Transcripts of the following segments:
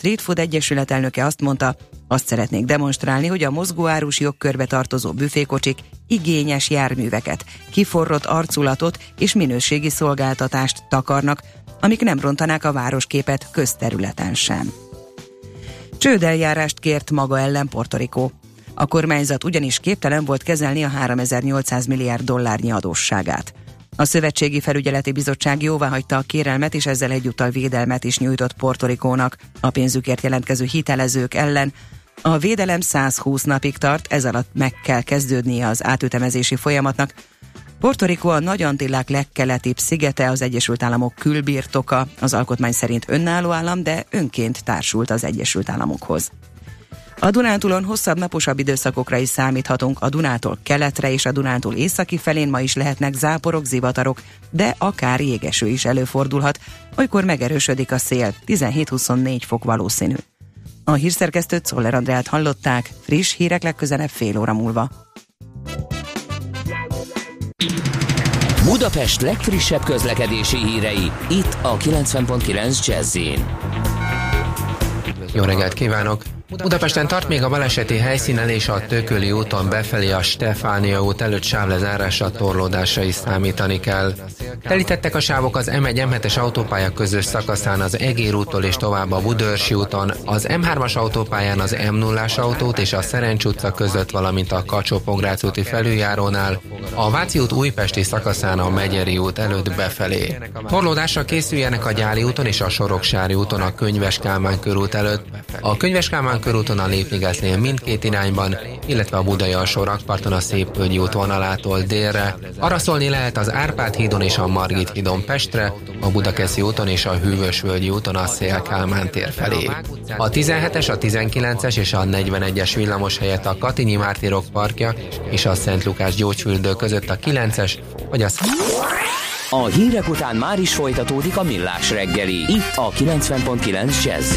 Street Food Egyesület elnöke azt mondta, azt szeretnék demonstrálni, hogy a mozgóárus jogkörbe tartozó büfékocsik igényes járműveket, kiforrott arculatot és minőségi szolgáltatást takarnak, amik nem rontanák a városképet közterületen sem. Csődeljárást kért maga ellen Portorikó. A kormányzat ugyanis képtelen volt kezelni a 3800 milliárd dollárnyi adósságát. A Szövetségi Felügyeleti Bizottság jóváhagyta a kérelmet, és ezzel egyúttal védelmet is nyújtott Portorikónak a pénzükért jelentkező hitelezők ellen. A védelem 120 napig tart, ez alatt meg kell kezdődnie az átütemezési folyamatnak. Portorikó a Nagy Antillák legkeletibb szigete, az Egyesült Államok külbirtoka, az alkotmány szerint önálló állam, de önként társult az Egyesült Államokhoz. A Dunántúlon hosszabb naposabb időszakokra is számíthatunk, a Dunától keletre és a Dunántúl északi felén ma is lehetnek záporok, zivatarok, de akár jégeső is előfordulhat, olykor megerősödik a szél, 17-24 fok valószínű. A hírszerkesztőt Szoller Andrát hallották, friss hírek legközelebb fél óra múlva. Budapest legfrissebb közlekedési hírei, itt a 90.9 jazz Jó reggelt kívánok! Budapesten tart még a baleseti helyszínen és a Tököli úton befelé a Stefánia út előtt sávlezárásra torlódásra is számítani kell. Telítettek a sávok az M1 M7-es autópálya közös szakaszán az Egér úttól és tovább a Budörsi úton, az M3-as autópályán az M0-as autót és a Szerencs utca között, valamint a kacsó úti felüljárónál, a Váci út újpesti szakaszán a Megyeri út előtt befelé. Torlódásra készüljenek a Gyáli úton és a Soroksári úton a Könyves Kálmán körút előtt. A Könyves Kálmán körúton a Lépnigetnél mindkét irányban, illetve a Budai alsó rakparton a Szépvölgyi útvonalától délre. Arra szólni lehet az Árpád hídon és a Margit hídon Pestre, a Budakeszi úton és a Hűvösvölgyi úton a Szél Kálmán tér felé. A 17-es, a 19-es és a 41-es villamos helyett a Katinyi Mártírok parkja és a Szent Lukás gyógyfürdő között a 9-es, vagy a a hírek után már is folytatódik a millás reggeli, itt a 90.9 jazz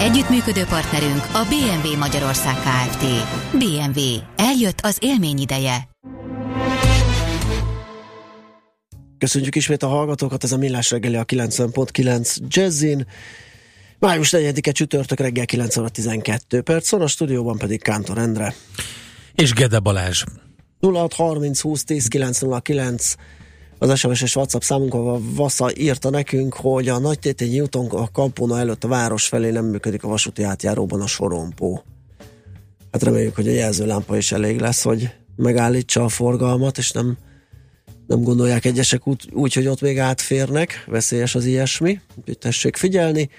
Együttműködő partnerünk a BMW Magyarország Kft. BMW. Eljött az élmény ideje. Köszönjük ismét a hallgatókat, ez a Millás reggeli a 90.9 Jazzin. Május 4-e csütörtök reggel 9 óra 12 perc, a stúdióban pedig Kántor Endre. És Gede Balázs. 0630 20 10 909 az SMS és WhatsApp számunkon Vassa írta nekünk, hogy a nagy tétényi úton a kampóna előtt a város felé nem működik a vasúti átjáróban a sorompó. Hát reméljük, hogy a jelzőlámpa is elég lesz, hogy megállítsa a forgalmat, és nem, nem gondolják egyesek úgy, úgy, hogy ott még átférnek, veszélyes az ilyesmi, úgyhogy tessék figyelni.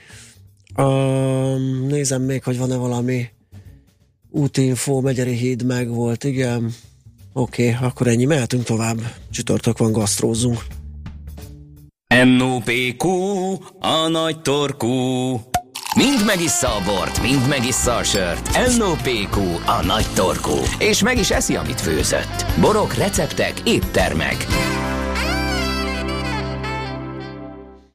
Um, nézem még, hogy van-e valami útinfo, Megyeri híd meg volt, igen, Oké, okay, akkor ennyi, mehetünk tovább. Csütörtök van, gasztrózzunk. NOPQ, a nagy torkú. Mind megissza a bort, mind megissza a sört. NOPQ, a nagy torkú. És meg is eszi, amit főzött. Borok, receptek, éttermek.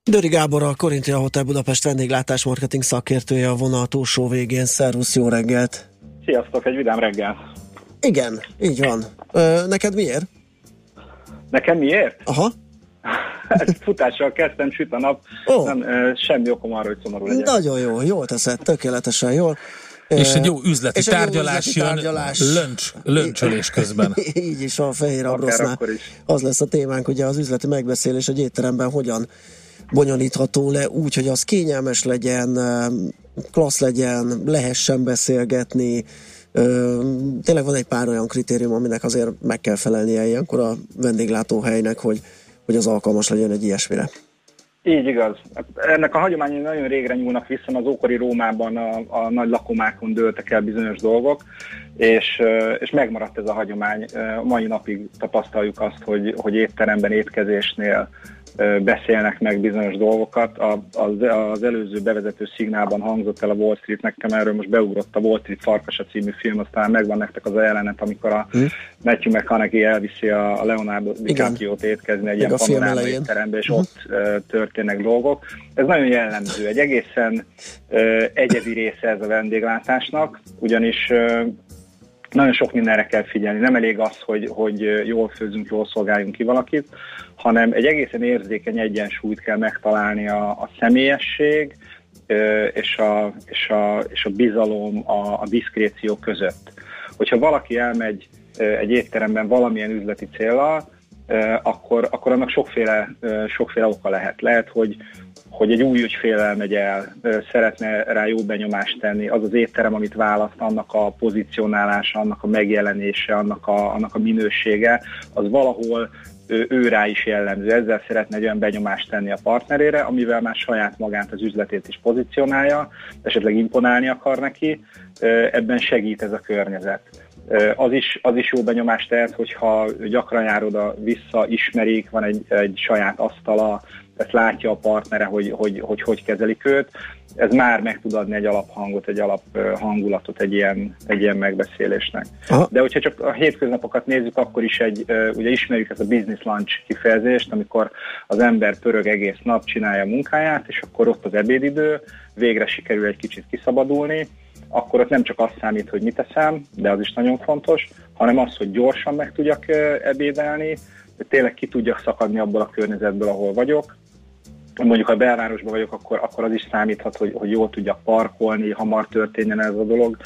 Döri Gábor, a Korintia Hotel Budapest vendéglátás marketing szakértője a vonal túlsó végén. Szervusz, jó reggelt! Sziasztok, egy vidám reggel! Igen, így van. Ö, neked miért? Nekem miért? Aha. Futással kezdtem, süt a nap, oh. nem, ö, semmi okom arra, hogy szomorú legyek. Nagyon jó, jól teszed, tökéletesen jól. És egy jó üzleti és tárgyalás jó üzleti jön tárgyalás. Löncs, löncsölés közben. Így is a fehér abrosznál. Az lesz a témánk, ugye az üzleti megbeszélés egy étteremben hogyan bonyolítható le úgy, hogy az kényelmes legyen, klassz legyen, lehessen beszélgetni, tényleg van egy pár olyan kritérium, aminek azért meg kell felelnie ilyenkor a vendéglátóhelynek, hogy, hogy az alkalmas legyen egy ilyesmire. Így igaz. Ennek a hagyományai nagyon régre nyúlnak vissza, az ókori Rómában a, a nagy lakomákon dőltek el bizonyos dolgok, és, és megmaradt ez a hagyomány. Mai napig tapasztaljuk azt, hogy, hogy étteremben, étkezésnél beszélnek meg bizonyos dolgokat. Az, az előző bevezető szignálban hangzott el a Wall Street, nekem erről most beugrott a Wall Street Farkasa című film, aztán megvan nektek az a jelenet, amikor a hmm. Matthew McConaughey elviszi a Leonardo DiCaprio-t étkezni egy ilyen panoráma étterembe, és hmm. ott történnek dolgok. Ez nagyon jellemző, egy egészen egyedi része ez a vendéglátásnak, ugyanis nagyon sok mindenre kell figyelni. Nem elég az, hogy, hogy jól főzünk, jól szolgáljunk ki valakit, hanem egy egészen érzékeny egyensúlyt kell megtalálni a, a személyesség és a, és a, és a bizalom, a, a diszkréció között. Hogyha valaki elmegy egy étteremben valamilyen üzleti célra, akkor, akkor annak sokféle, sokféle oka lehet. Lehet, hogy hogy egy új ügyfélel megy el, szeretne rá jó benyomást tenni, az az étterem, amit választ, annak a pozícionálása, annak a megjelenése, annak a, annak a minősége, az valahol ő, ő rá is jellemző. Ezzel szeretne egy olyan benyomást tenni a partnerére, amivel már saját magát az üzletét is pozícionálja, esetleg imponálni akar neki, ebben segít ez a környezet. Az is, az is jó benyomást tehet, hogyha gyakran jár oda vissza, ismerik, van egy, egy saját asztala, ezt látja a partnere, hogy hogy, hogy hogy kezelik őt. Ez már meg tud adni egy alaphangot, egy alaphangulatot egy ilyen, egy ilyen megbeszélésnek. Aha. De hogyha csak a hétköznapokat nézzük, akkor is egy, ugye ismerjük ezt a business lunch kifejezést, amikor az ember pörög egész nap, csinálja a munkáját, és akkor ott az ebédidő, végre sikerül egy kicsit kiszabadulni, akkor ott nem csak azt számít, hogy mit teszem, de az is nagyon fontos, hanem az, hogy gyorsan meg tudjak ebédelni, tényleg ki tudjak szakadni abból a környezetből, ahol vagyok, mondjuk ha belvárosban vagyok, akkor, akkor az is számíthat, hogy, hogy jól tudjak parkolni, hamar történjen ez a dolog,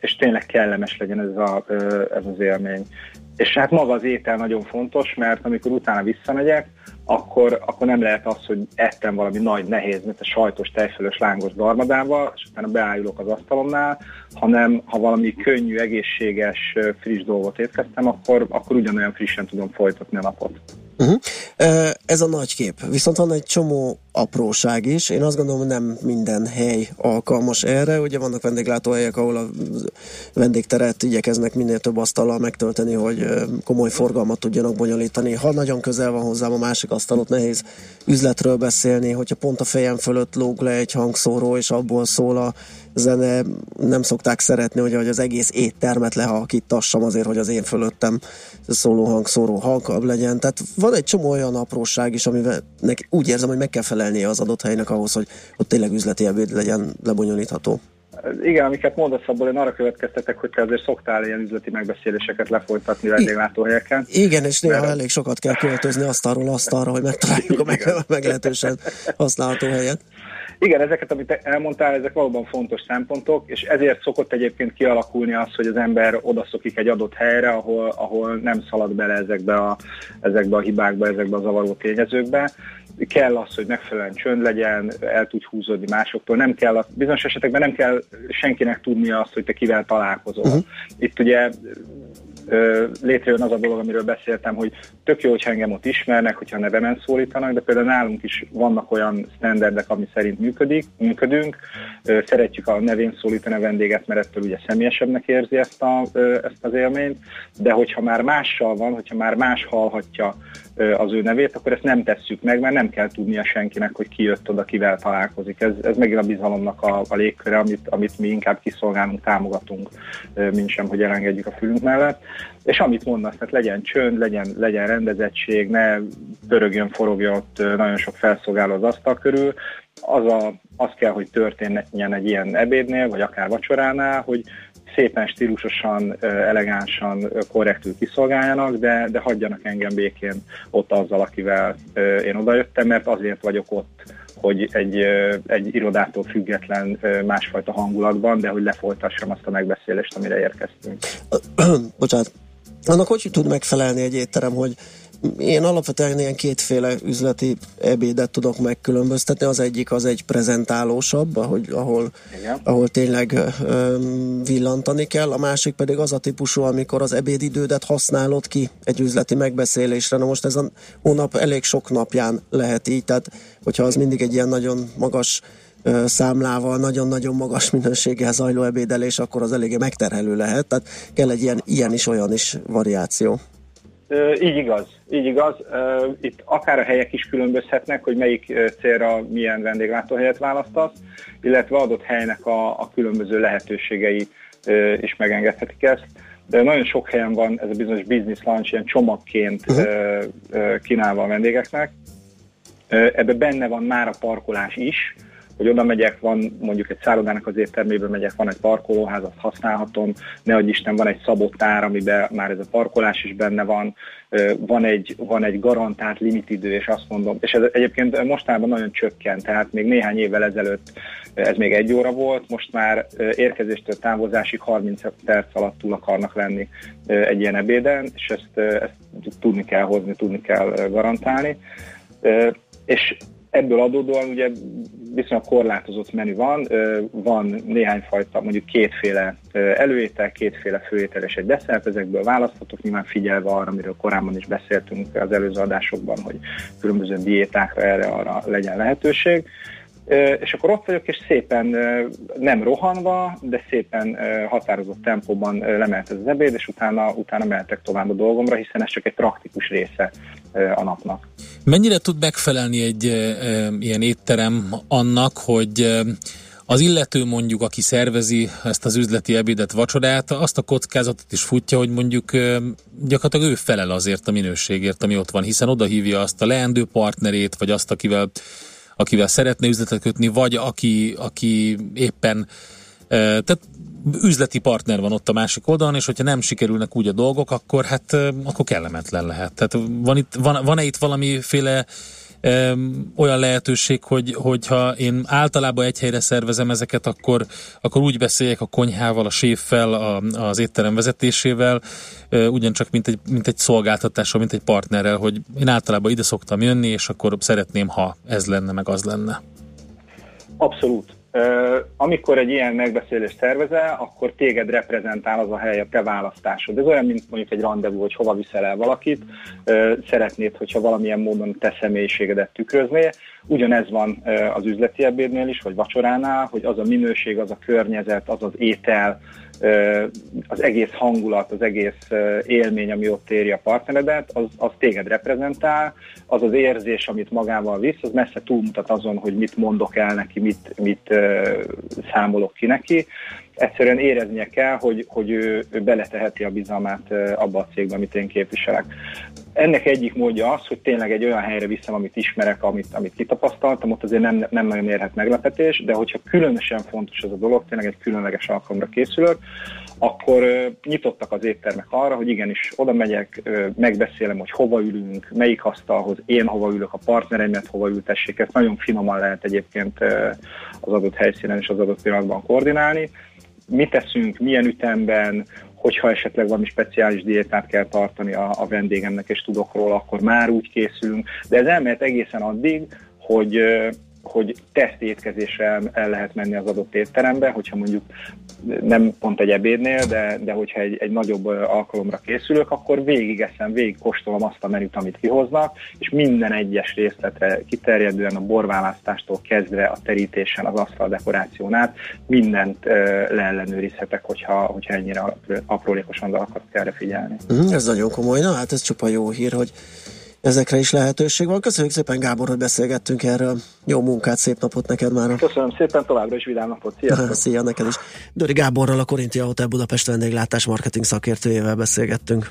és tényleg kellemes legyen ez, a, ez az élmény. És hát maga az étel nagyon fontos, mert amikor utána visszamegyek, akkor, akkor nem lehet az, hogy ettem valami nagy, nehéz, mint a sajtos, tejfölös, lángos darmadával, és utána beállulok az asztalomnál, hanem ha valami könnyű, egészséges, friss dolgot étkeztem, akkor, akkor ugyanolyan frissen tudom folytatni a napot. Uh-huh. Ez a nagy kép. Viszont van egy csomó apróság is. Én azt gondolom, hogy nem minden hely alkalmas erre. Ugye vannak vendéglátóhelyek, ahol a vendégteret igyekeznek minél több asztallal megtölteni, hogy komoly forgalmat tudjanak bonyolítani. Ha nagyon közel van hozzám a másik asztalot, nehéz üzletről beszélni, hogyha pont a fejem fölött lóg le egy hangszóró, és abból szól a zene, nem szokták szeretni, hogy az egész éttermet lehakítassam azért, hogy az én fölöttem szóló hangszóró halkabb legyen. Tehát van egy csomó olyan apróság is, amivel úgy érzem, hogy meg kell felelnie az adott helynek ahhoz, hogy ott tényleg üzleti ebéd legyen lebonyolítható. Igen, amiket mondasz, abból én arra következtetek, hogy te azért szoktál ilyen üzleti megbeszéléseket lefolytatni vendéglátóhelyeken. Igen, és néha mert... elég sokat kell költözni azt arról, azt arra, hogy megtaláljuk a meg, meglehetősen használható helyet. Igen, ezeket, amit elmondtál, ezek valóban fontos szempontok, és ezért szokott egyébként kialakulni az, hogy az ember odaszokik egy adott helyre, ahol, ahol nem szalad bele ezekbe a, ezekbe a hibákba, ezekbe a zavaró tényezőkbe. Kell az, hogy megfelelően csönd legyen, el tudj húzódni másoktól, nem kell, bizonyos esetekben nem kell senkinek tudnia azt, hogy te kivel találkozol. Uh-huh. Itt ugye létrejön az a dolog, amiről beszéltem, hogy tök jó, hogyha engem ott ismernek, hogyha nevemen szólítanak, de például nálunk is vannak olyan standardek, ami szerint működik, működünk. Szeretjük a nevén szólítani a vendéget, mert ettől ugye személyesebbnek érzi ezt, a, ezt az élményt, de hogyha már mással van, hogyha már más hallhatja az ő nevét, akkor ezt nem tesszük meg, mert nem kell tudnia senkinek, hogy ki jött oda, kivel találkozik. Ez, ez megint a bizalomnak a, a légköre, amit, amit mi inkább kiszolgálunk, támogatunk, mint sem, hogy elengedjük a fülünk mellett. És amit mondasz, tehát legyen csönd, legyen, legyen rendezettség, ne pörögjön, forogjon ott nagyon sok felszolgáló az asztal körül, az, a, az kell, hogy történjen egy ilyen ebédnél, vagy akár vacsoránál, hogy szépen stílusosan, elegánsan, korrektül kiszolgáljanak, de, de hagyjanak engem békén ott azzal, akivel én odajöttem, mert azért vagyok ott, hogy egy, egy irodától független másfajta hangulatban, de hogy lefolytassam azt a megbeszélést, amire érkeztünk. Bocsánat. Annak hogy tud megfelelni egy étterem, hogy én alapvetően ilyen kétféle üzleti ebédet tudok megkülönböztetni. Az egyik az egy prezentálósabb, ahogy, ahol, ahol tényleg um, villantani kell, a másik pedig az a típusú, amikor az ebédidődet használod ki egy üzleti megbeszélésre. Na most ez a hónap elég sok napján lehet így, tehát hogyha az mindig egy ilyen nagyon magas számlával, nagyon-nagyon magas minőséggel zajló ebédelés, akkor az eléggé megterhelő lehet, tehát kell egy ilyen, ilyen is, olyan is variáció. Így igaz, így igaz. Itt akár a helyek is különbözhetnek, hogy melyik célra milyen vendéglátóhelyet választasz, illetve adott helynek a, a különböző lehetőségei is megengedhetik ezt. De nagyon sok helyen van ez a bizonyos business lunch ilyen csomagként uh-huh. kínálva a vendégeknek. Ebbe benne van már a parkolás is, hogy oda megyek, van mondjuk egy szállodának az éttermében megyek, van egy parkolóház, azt használhatom, ne adj Isten, van egy szabottár, amiben már ez a parkolás is benne van, van egy, van egy garantált limitidő, és azt mondom, és ez egyébként mostanában nagyon csökkent, tehát még néhány évvel ezelőtt ez még egy óra volt, most már érkezéstől távozásig 30 perc alatt túl akarnak lenni egy ilyen ebéden, és ezt, ezt tudni kell hozni, tudni kell garantálni. És ebből adódóan ugye viszonylag korlátozott menü van, van néhány fajta, mondjuk kétféle előétel, kétféle főétel és egy desszert, ezekből választhatok, nyilván figyelve arra, amiről korábban is beszéltünk az előző adásokban, hogy különböző diétákra erre arra legyen lehetőség. És akkor ott vagyok, és szépen nem rohanva, de szépen határozott tempóban lemelt az ebéd, és utána, utána mehetek tovább a dolgomra, hiszen ez csak egy praktikus része a napnak. Mennyire tud megfelelni egy ilyen étterem annak, hogy az illető mondjuk, aki szervezi ezt az üzleti ebédet, vacsorát, azt a kockázatot is futja, hogy mondjuk gyakorlatilag ő felel azért a minőségért, ami ott van, hiszen oda hívja azt a leendő partnerét, vagy azt, akivel, akivel szeretne üzletet kötni, vagy aki, aki éppen tehát üzleti partner van ott a másik oldalon, és hogyha nem sikerülnek úgy a dolgok, akkor hát akkor kellemetlen lehet. Tehát van itt, van, van-e itt valamiféle olyan lehetőség, hogy, hogyha én általában egy helyre szervezem ezeket, akkor, akkor úgy beszéljek a konyhával, a séffel, a, az étterem vezetésével, ö, ugyancsak mint egy, mint egy szolgáltatással, mint egy partnerrel, hogy én általában ide szoktam jönni, és akkor szeretném, ha ez lenne, meg az lenne. Abszolút. Amikor egy ilyen megbeszélést szervezel, akkor téged reprezentál az a hely, a te választásod. Ez olyan, mint mondjuk egy rendezvú, hogy hova viszel el valakit, szeretnéd, hogyha valamilyen módon te személyiségedet tükrözné, Ugyanez van az üzleti ebédnél is, vagy vacsoránál, hogy az a minőség, az a környezet, az az étel, az egész hangulat, az egész élmény, ami ott éri a partneredet, az, az téged reprezentál, az az érzés, amit magával visz, az messze túlmutat azon, hogy mit mondok el neki, mit, mit számolok ki neki. Egyszerűen éreznie kell, hogy, hogy ő, ő beleteheti a bizalmát abba a cégbe, amit én képviselek. Ennek egyik módja az, hogy tényleg egy olyan helyre viszem, amit ismerek, amit, amit kitapasztaltam, ott azért nem, nem nagyon érhet meglepetés, de hogyha különösen fontos ez a dolog, tényleg egy különleges alkalomra készülök, akkor nyitottak az éttermek arra, hogy igenis oda megyek, megbeszélem, hogy hova ülünk, melyik asztalhoz, én hova ülök, a partnereimet hova ültessék, ezt nagyon finoman lehet egyébként az adott helyszínen és az adott pillanatban koordinálni. Mit teszünk, milyen ütemben, hogyha esetleg valami speciális diétát kell tartani a, a vendégemnek, és tudok róla, akkor már úgy készülünk. De ez elmehet egészen addig, hogy hogy teszt étkezésre el lehet menni az adott étterembe, hogyha mondjuk nem pont egy ebédnél, de, de hogyha egy, egy nagyobb alkalomra készülök, akkor végig eszem, végig kóstolom azt a menüt, amit kihoznak, és minden egyes részletre kiterjedően a borválasztástól kezdve a terítésen, az asztal dekoráción át mindent leellenőrizhetek, hogyha, hogyha ennyire aprólékosan akarok erre figyelni. Mm, ez nagyon komoly, na hát ez csupa jó hír, hogy ezekre is lehetőség van. Köszönjük szépen Gábor, hogy beszélgettünk erről. Jó munkát, szép napot neked már. Köszönöm szépen, továbbra is vidám napot. Szia! Szia neked is. Döri Gáborral, a Korintia Hotel Budapest vendéglátás marketing szakértőjével beszélgettünk.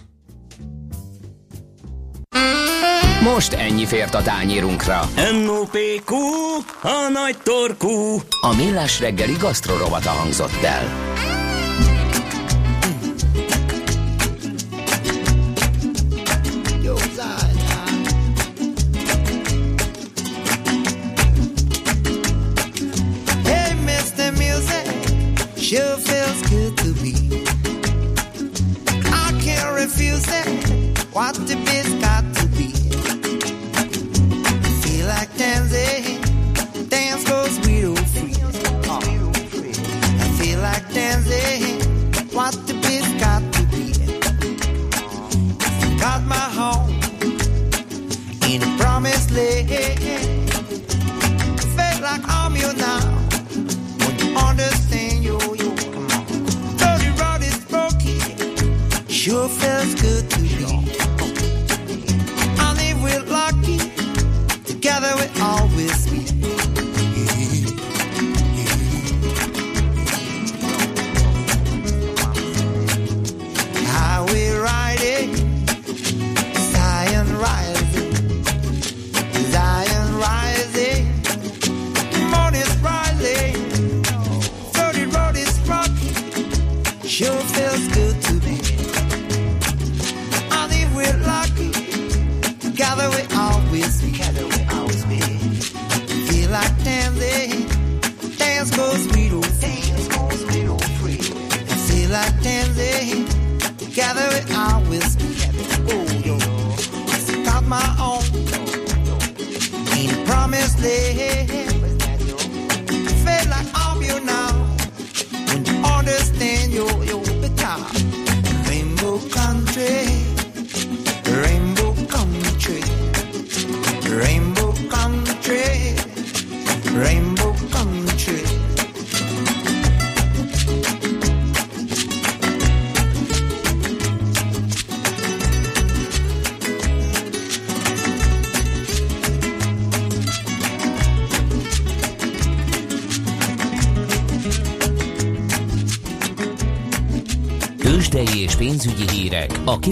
Most ennyi fért a tányírunkra. M.O.P.Q. A nagy torkú. A millás reggeli gasztrorovata hangzott el. Sure feels good to me. I can't refuse it. What the biz got to be. Feel like dancing, dance goes widow free. I feel like dancing, what the biz got to be. Got my home in a promised land. Feel like I'm you now. Sure feels good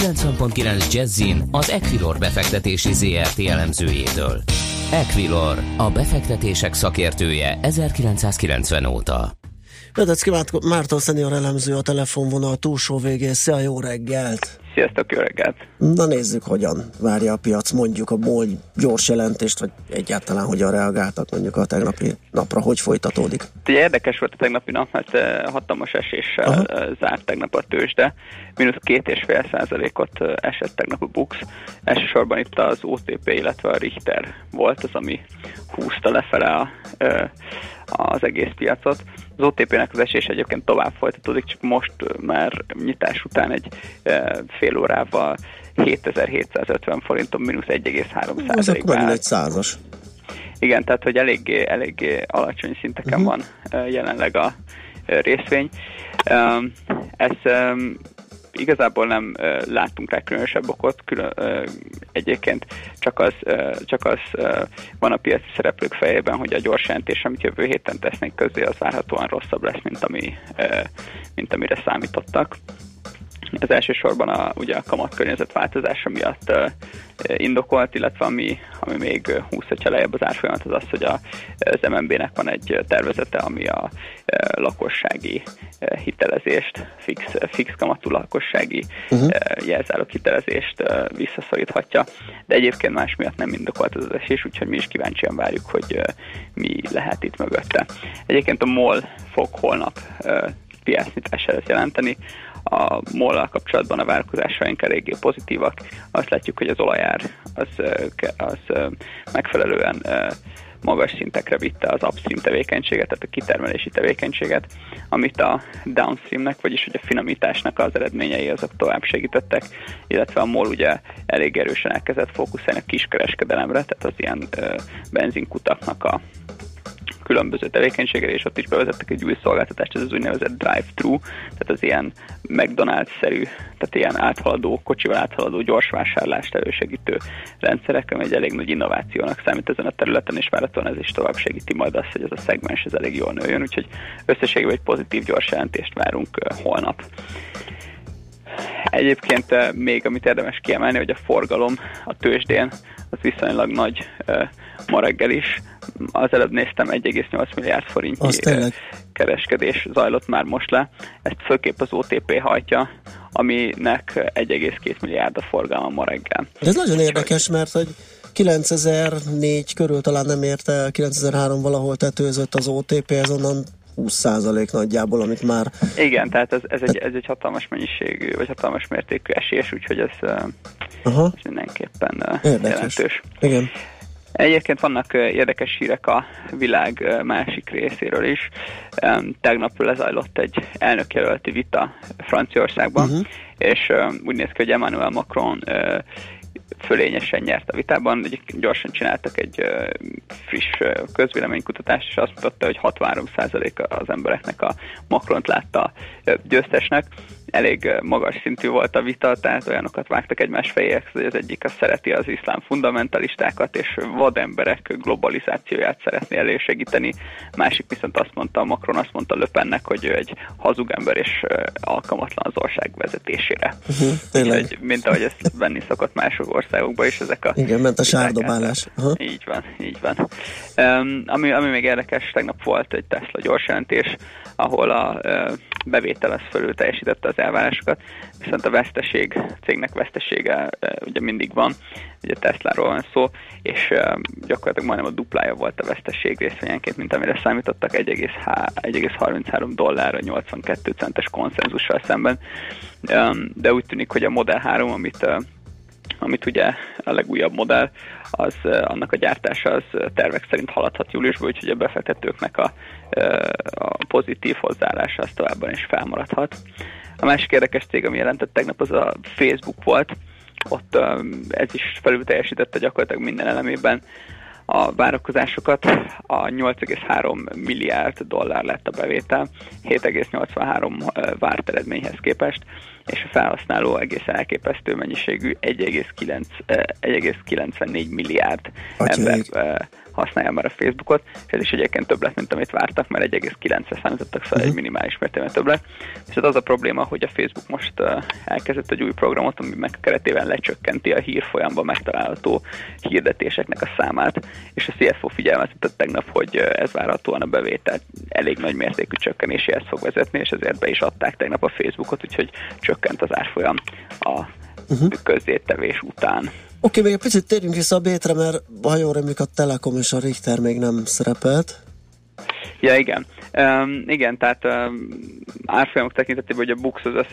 90.9 Jazzin az Equilor befektetési ZRT elemzőjétől. Equilor, a befektetések szakértője 1990 óta. Vedecki Márton szenior elemző a telefonvonal túlsó végén. Szia, jó reggelt! Sziasztok, jó reggelt! Na nézzük, hogyan várja a piac mondjuk a MOL gyors jelentést, vagy egyáltalán hogyan reagáltak mondjuk a tegnapi napra, hogy folytatódik. Érdekes volt a tegnapi nap, mert eh, hatalmas eséssel Aha. Eh, zárt tegnap a tőzsde. Mínusz két és fél százalékot eh, esett tegnap a Bux. Elsősorban itt az OTP, illetve a Richter volt az, ami húzta lefele a, az egész piacot. Az OTP-nek az esés egyébként tovább folytatódik, csak most már nyitás után egy fél órával 7750 forinton, mínusz 1,3 százalék. Ez akkor egy százas. Igen, tehát hogy eléggé, eléggé alacsony szinteken uh-huh. van jelenleg a részvény. Ez igazából nem láttunk rá különösebb okot, külön, egyébként csak az, csak az van a piaci szereplők fejében, hogy a gyors jelentés, amit jövő héten tesznek közé, az várhatóan rosszabb lesz, mint, ami, mint amire számítottak. Ez elsősorban a, ugye a kamatkörnyezet változása miatt uh, indokolt, illetve ami, ami még húzhatja lejjebb az árfolyamat, az az, hogy a, az MNB-nek van egy tervezete, ami a uh, lakossági hitelezést, fix, fix kamatú lakossági uh-huh. uh, jelzálók hitelezést visszaszoríthatja, de egyébként más miatt nem indokolt az esés, úgyhogy mi is kíváncsian várjuk, hogy mi lehet itt mögötte. Egyébként a MOL fog holnap piacnyitás előtt jelenteni, a mollal kapcsolatban a várakozásaink eléggé pozitívak. Azt látjuk, hogy az olajár az, az megfelelően magas szintekre vitte az upstream tevékenységet, tehát a kitermelési tevékenységet, amit a downstreamnek, vagyis hogy a finomításnak az eredményei azok tovább segítettek, illetve a MOL ugye elég erősen elkezdett fókuszálni a kiskereskedelemre, tehát az ilyen ö, benzinkutaknak a különböző tevékenységre, és ott is bevezettek egy új szolgáltatást, ez az úgynevezett drive-thru, tehát az ilyen McDonald's-szerű, tehát ilyen áthaladó, kocsival áthaladó gyors vásárlást elősegítő rendszerek, ami egy elég nagy innovációnak számít ezen a területen, és várhatóan ez is tovább segíti majd azt, hogy ez a szegmens ez elég jól nőjön, úgyhogy összességében egy pozitív gyors jelentést várunk holnap. Egyébként még amit érdemes kiemelni, hogy a forgalom a tőzsdén az viszonylag nagy ma reggel is. Az előbb néztem 1,8 milliárd forintnyi kereskedés zajlott már most le. Ezt főképp az OTP hajtja, aminek 1,2 milliárd a forgalma ma reggel. De ez nagyon érdekes, mert hogy 9004 körül talán nem érte, 9003 valahol tetőzött az OTP, ez onnan 20% nagyjából, amit már... Igen, tehát ez, ez, egy, ez egy hatalmas mennyiségű, vagy hatalmas mértékű esés, úgyhogy ez, Aha. ez mindenképpen Érdekes. jelentős. Igen. Egyébként vannak érdekes hírek a világ másik részéről is. Tegnap lezajlott egy elnökjelölti vita Franciaországban, uh-huh. és úgy néz ki, hogy Emmanuel Macron fölényesen nyert a vitában. Ugye gyorsan csináltak egy friss közvéleménykutatást, és azt mutatta, hogy 63% az embereknek a Macront látta győztesnek elég magas szintű volt a vita, tehát olyanokat vágtak egymás fejéhez, hogy az egyik az szereti az iszlám fundamentalistákat, és vademberek globalizációját szeretné elősegíteni, másik viszont azt mondta, Macron azt mondta Löpennek, hogy ő egy hazug ember és alkalmatlan az ország vezetésére. Uh-huh, Úgy, mint ahogy ezt venni szokott mások országokban is ezek a... Igen, ment a sárdobálás. Uh-huh. Így van, így van. Um, ami, ami még érdekes, tegnap volt egy Tesla gyors jelentés, ahol a uh, bevétel az fölül teljesítette az elvárásokat, viszont a veszteség, a cégnek vesztesége ugye mindig van, ugye Tesla-ról van szó, és gyakorlatilag majdnem a duplája volt a veszteség részvényenként, mint amire számítottak 1,33 dollárra 82 centes konszenzussal szemben, de úgy tűnik, hogy a Model 3, amit amit ugye a legújabb modell, az annak a gyártása az tervek szerint haladhat júliusban, úgyhogy a befektetőknek a, a pozitív hozzáállása az továbbban is felmaradhat. A másik érdekes cég, ami jelentett tegnap, az a Facebook volt. Ott ez is felül teljesítette gyakorlatilag minden elemében a várakozásokat. A 8,3 milliárd dollár lett a bevétel, 7,83 várt eredményhez képest, és a felhasználó egészen elképesztő mennyiségű 1,94 milliárd ember használja már a Facebookot, és ez is egyébként több lett, mint amit vártak, mert 1,9-re számítottak, szóval uh-huh. egy minimális mértékben több lett. Viszont az a probléma, hogy a Facebook most elkezdett egy új programot, ami meg keretében lecsökkenti a hírfolyamban megtalálható hirdetéseknek a számát, és a CFO figyelmeztetett tegnap, hogy ez várhatóan a bevétel elég nagy mértékű csökkenéséhez fog vezetni, és ezért be is adták tegnap a Facebookot, úgyhogy csökkent az árfolyam a uh-huh. közzétevés után. Oké, okay, még egy picit térjünk vissza a Bétre, mert ha jól remélik a Telekom és a Richter még nem szerepelt. Ja, igen. Um, igen, tehát um, árfolyamok tekintetében, hogy a Bux az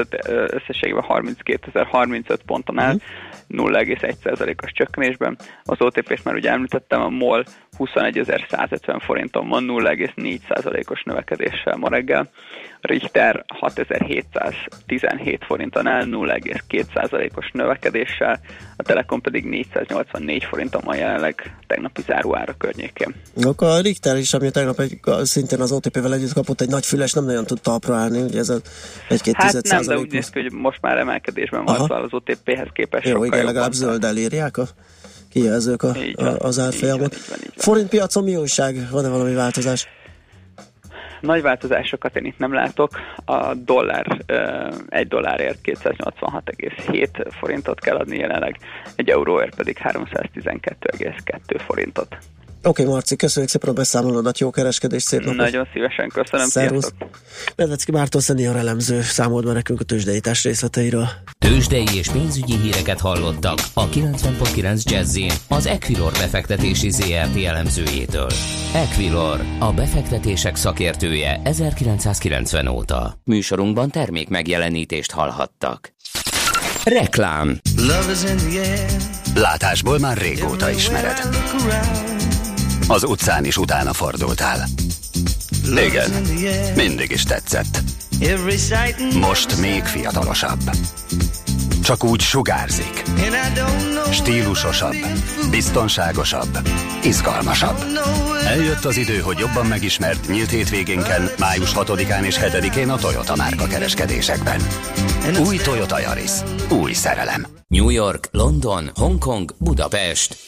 összességében 32.035 ponton áll, uh-huh. 0,1%-os csökkenésben. Az OTP-t már ugye említettem, a MOL 21.150 forinton van 0,4%-os növekedéssel ma reggel. Richter 6717 forinton áll 0,2%-os növekedéssel, a Telekom pedig 484 forinton van jelenleg tegnapi záróára környékén. Akkor a Richter is, ami tegnap egy, szintén az OTP-vel együtt kapott egy nagy füles, nem nagyon tudta talpra állni, ugye ez egy-két hát nem, de úgy néz ki, hogy most már emelkedésben van, szóval az OTP-hez képest Jó, igen, legalább zöld elírják a kijelzők a, a, az árfolyamot. Forint piacon mi újság? Van-e valami változás? Nagy változásokat én itt nem látok. A dollár egy dollárért 286,7 forintot kell adni jelenleg, egy euróért pedig 312,2 forintot. Oké, okay, Marci, köszönjük szépen a beszámolódat, jó kereskedés, szép napot. Nagyon szívesen, köszönöm. Szervusz. Medvecki Márton a elemző számolt be nekünk a tőzsdeítás részleteiről. Tőzsdei és pénzügyi híreket hallottak a 90.9 jazz az Equilor befektetési ZRT elemzőjétől. Equilor, a befektetések szakértője 1990 óta. Műsorunkban termék megjelenítést hallhattak. Reklám Látásból már régóta ismered. Az utcán is utána fordultál. Igen, mindig is tetszett. Most még fiatalosabb. Csak úgy sugárzik. Stílusosabb, biztonságosabb, izgalmasabb. Eljött az idő, hogy jobban megismert nyílt hétvégénken, május 6-án és 7-én a Toyota márka kereskedésekben. Új Toyota Yaris. Új szerelem. New York, London, Hongkong, Budapest.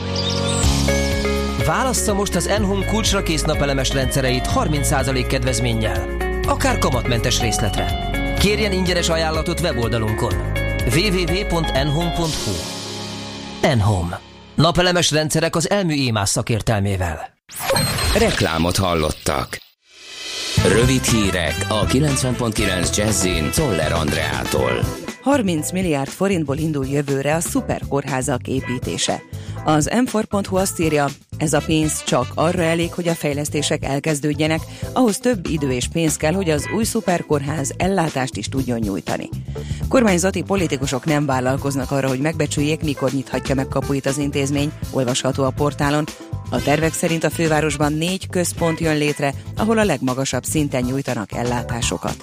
Válassza most az Enhome kulcsra kész napelemes rendszereit 30% kedvezménnyel. Akár kamatmentes részletre. Kérjen ingyenes ajánlatot weboldalunkon. www.enhome.hu Enhome. Napelemes rendszerek az elmű émás szakértelmével. Reklámot hallottak. Rövid hírek a 90.9 Jazzin Toller Andreától. 30 milliárd forintból indul jövőre a szuperkórházak építése. Az m azt írja, ez a pénz csak arra elég, hogy a fejlesztések elkezdődjenek, ahhoz több idő és pénz kell, hogy az új szuperkórház ellátást is tudjon nyújtani. Kormányzati politikusok nem vállalkoznak arra, hogy megbecsüljék, mikor nyithatja meg kapuit az intézmény, olvasható a portálon. A tervek szerint a fővárosban négy központ jön létre, ahol a legmagasabb szinten nyújtanak ellátásokat.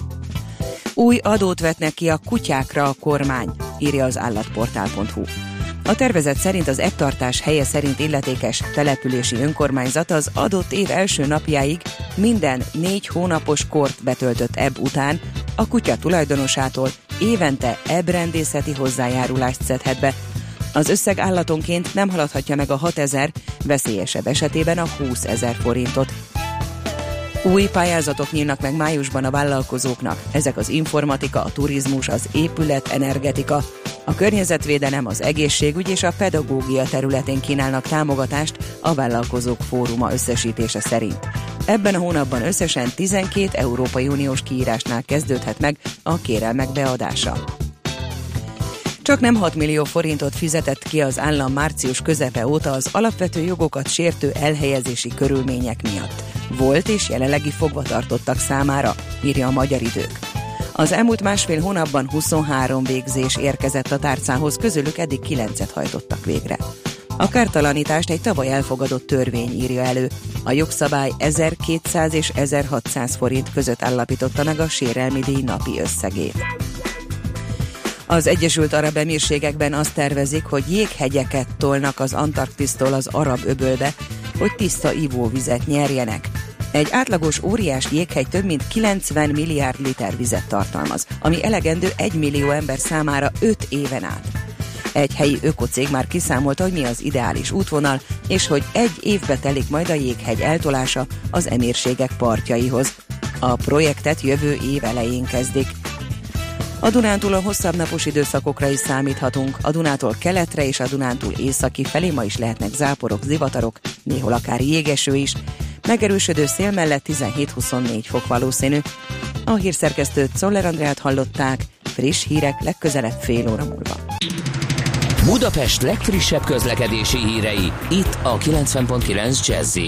Új adót vetnek ki a kutyákra a kormány, írja az állatportál.hu. A tervezet szerint az ebtartás helye szerint illetékes települési önkormányzat az adott év első napjáig minden négy hónapos kort betöltött ebb után a kutya tulajdonosától évente ebrendészeti hozzájárulást szedhet be. Az összeg állatonként nem haladhatja meg a 6000, veszélyesebb esetében a 20 ezer forintot. Új pályázatok nyílnak meg májusban a vállalkozóknak. Ezek az informatika, a turizmus, az épület, energetika, a környezetvédelem, az egészségügy és a pedagógia területén kínálnak támogatást a Vállalkozók Fóruma összesítése szerint. Ebben a hónapban összesen 12 Európai Uniós kiírásnál kezdődhet meg a kérelmek beadása. Csak nem 6 millió forintot fizetett ki az állam március közepe óta az alapvető jogokat sértő elhelyezési körülmények miatt. Volt és jelenlegi fogvatartottak számára, írja a Magyar Idők. Az elmúlt másfél hónapban 23 végzés érkezett a tárcához, közülük eddig 9-et hajtottak végre. A kártalanítást egy tavaly elfogadott törvény írja elő. A jogszabály 1200 és 1600 forint között állapította meg a sérelmi díj napi összegét. Az Egyesült Arab Emírségekben azt tervezik, hogy jéghegyeket tolnak az Antarktisztól az arab öbölbe, hogy tiszta ivóvizet nyerjenek. Egy átlagos óriás jéghegy több mint 90 milliárd liter vizet tartalmaz, ami elegendő 1 millió ember számára 5 éven át. Egy helyi ökocég már kiszámolta, hogy mi az ideális útvonal, és hogy egy évbe telik majd a jéghegy eltolása az emírségek partjaihoz. A projektet jövő év elején kezdik. A Dunántúl a hosszabb napos időszakokra is számíthatunk. A Dunától keletre és a Dunántúl északi felé ma is lehetnek záporok, zivatarok, néhol akár jégeső is. Megerősödő szél mellett 17-24 fok valószínű. A hírszerkesztőt Szoller Andrát hallották, friss hírek legközelebb fél óra múlva. Budapest legfrissebb közlekedési hírei, itt a 90.9 jazz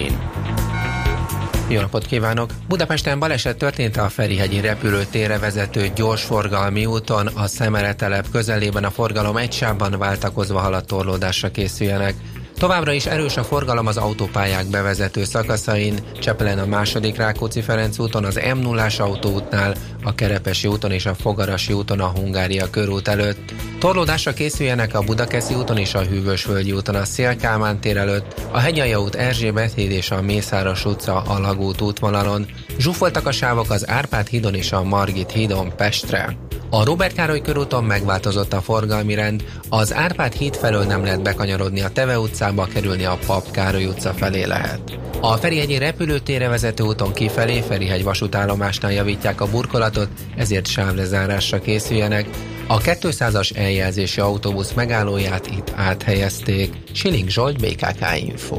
jó napot kívánok! Budapesten baleset történt a Ferihegyi repülőtérre vezető gyorsforgalmi úton, a Szemeretelep közelében a forgalom egy sávban váltakozva halad torlódásra készüljenek. Továbbra is erős a forgalom az autópályák bevezető szakaszain, Csepelen a második Rákóczi-Ferenc úton, az m 0 autóútnál, a Kerepesi úton és a Fogarasi úton a Hungária körút előtt. Torlódásra készüljenek a Budakeszi úton és a Hűvösvölgyi úton a Szélkámán tér előtt, a Hegyalja út Erzsébet híd és a Mészáros utca a Lagút útvonalon. Zsúfoltak a sávok az Árpád hídon és a Margit hídon Pestre. A Robert Károly körúton megváltozott a forgalmi rend, az Árpád híd felől nem lehet bekanyarodni a Teve utcába, kerülni a Pap Károly utca felé lehet. A Ferihegyi repülőtérre vezető úton kifelé Ferihegy vasútállomásnál javítják a burkolatot, ezért sávlezárásra készüljenek. A 200-as eljelzési autóbusz megállóját itt áthelyezték. Siling Zsolt, BKK Info.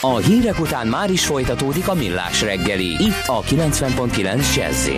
A hírek után már is folytatódik a millás reggeli, itt a 90.9 jazz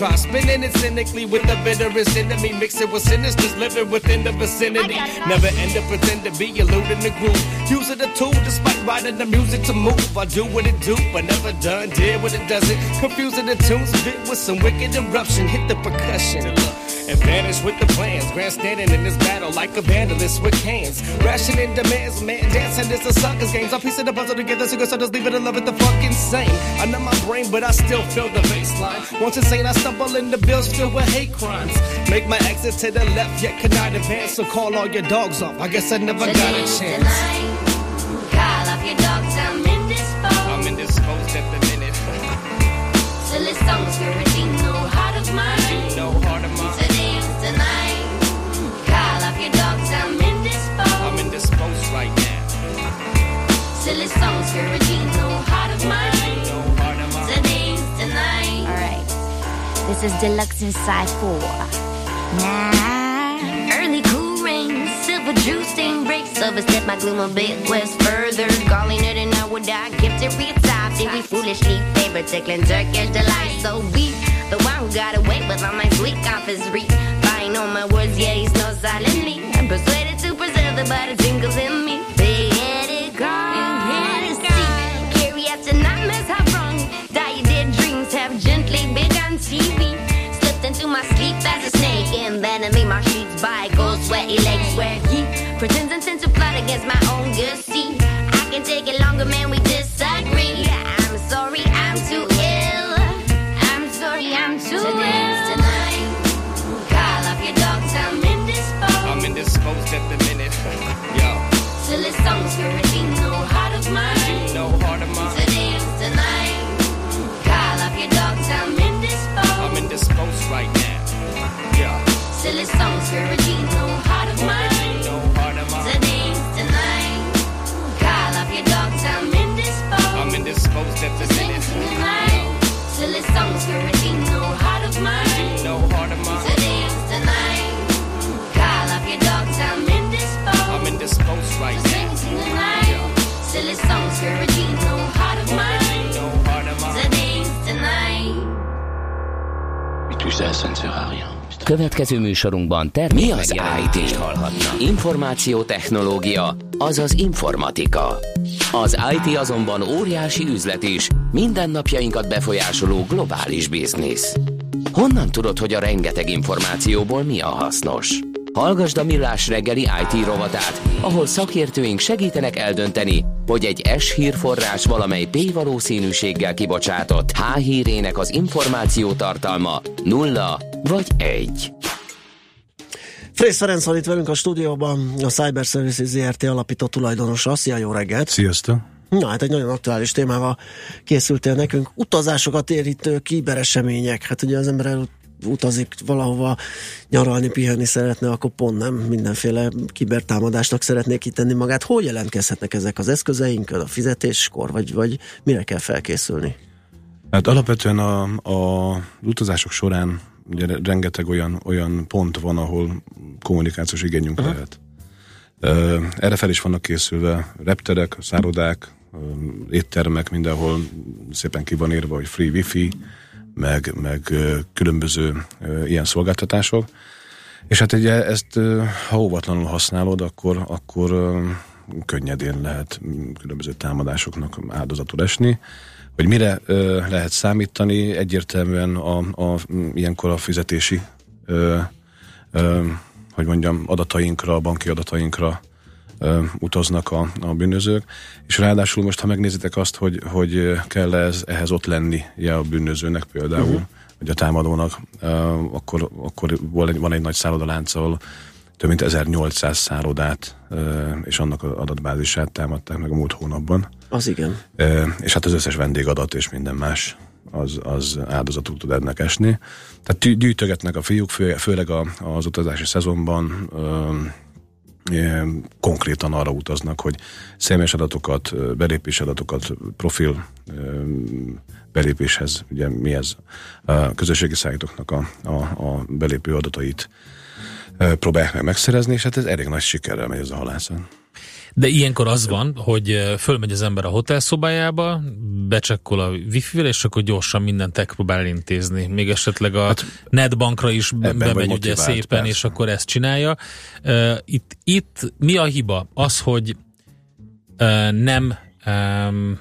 Try spinning it cynically with the bitterest enemy. Mix it with sinisters living within the vicinity. Never end up pretend to be eluding the groove. Use it a tool despite writing the music to move. I do what it do, but never done. Did what it doesn't. Confusing the tunes, bit with some wicked eruption. Hit the percussion and vanish with the plans. Grandstanding in this battle like a vandalist with cans. Rationing demands, man, dancing is a sucker's game. I'm piecing the puzzle together, so so just leave it and love the fucking same. I know my brain, but I still feel the baseline. Once insane, I stumble in the bills filled with hate crimes. Make my exit to the left, yet cannot advance, so call all your dogs off. I guess I never got a chance. This is Deluxe Inside 4. Nah. Early cool rain, silver juice stain breaks. Overstep my gloom a bit west further. Calling it and I would die. Gifted retop. Did we foolishly favor tickling Turkish delight? So be the one who got away with all my sweet confidence. Buying on my words, yeah, he's no silently. I'm persuaded to preserve the body jingles in me. My sleep as a snake, envenoming my sheets by cold, sweaty legs where he pretends intent to plot against my own good seed. I can take it longer, man, we Következő műsorunkban termék az megjelenítést hallhatnak. Információ technológia, azaz informatika. Az IT azonban óriási üzlet is, mindennapjainkat befolyásoló globális biznisz. Honnan tudod, hogy a rengeteg információból mi a hasznos? Hallgasd a Millás reggeli IT rovatát, ahol szakértőink segítenek eldönteni, hogy egy S hírforrás valamely P valószínűséggel kibocsátott H hírének az információ tartalma nulla vagy egy. Frész Ferenc van itt velünk a stúdióban, a Cyber Services ZRT alapító tulajdonosa. Szia, jó reggelt! Sziasztok! Na, hát egy nagyon aktuális témával készültél nekünk. Utazásokat érítő kiberesemények. Hát ugye az ember el utazik valahova nyaralni, pihenni szeretne, akkor pont nem mindenféle kibertámadásnak szeretnék kitenni magát. Hol jelentkezhetnek ezek az eszközeink a fizetéskor, vagy, vagy mire kell felkészülni? Hát alapvetően a, a utazások során ugye rengeteg olyan, olyan pont van, ahol kommunikációs igényünk uh-huh. lehet. Erre fel is vannak készülve repterek, szárodák, uh, éttermek, mindenhol szépen ki van írva, hogy free wifi, meg, meg különböző ilyen szolgáltatások. És hát ugye ezt, ha óvatlanul használod, akkor, akkor könnyedén lehet különböző támadásoknak áldozatul esni. Hogy mire lehet számítani, egyértelműen a, a, ilyenkor a fizetési hogy mondjam, adatainkra, banki adatainkra ö, utaznak a, a bűnözők, és ráadásul most, ha megnézitek azt, hogy, hogy kell ez, ehhez ott lenni ja, a bűnözőnek például, uh-huh. vagy a támadónak, ö, akkor, akkor van egy, nagy szállodalánc, ahol több mint 1800 szállodát és annak az adatbázisát támadták meg a múlt hónapban. Az igen. És hát az összes vendégadat és minden más az, az áldozatul tud ennek esni. Tehát gyűjtögetnek a fiúk, fő, főleg az utazási szezonban konkrétan arra utaznak, hogy személyes adatokat, belépés adatokat, profil belépéshez, ugye mi ez, a közösségi szájtoknak a, a, a belépő adatait próbálják meg megszerezni, és hát ez elég nagy sikerrel megy ez a halászat. De ilyenkor az van, hogy fölmegy az ember a hotelszobájába, becsekkol a wifi-vel, és akkor gyorsan mindent megpróbál intézni. Még esetleg a hát, netbankra is bemegy ugye szépen, persze. és akkor ezt csinálja. Itt, itt mi a hiba? Az, hogy nem um,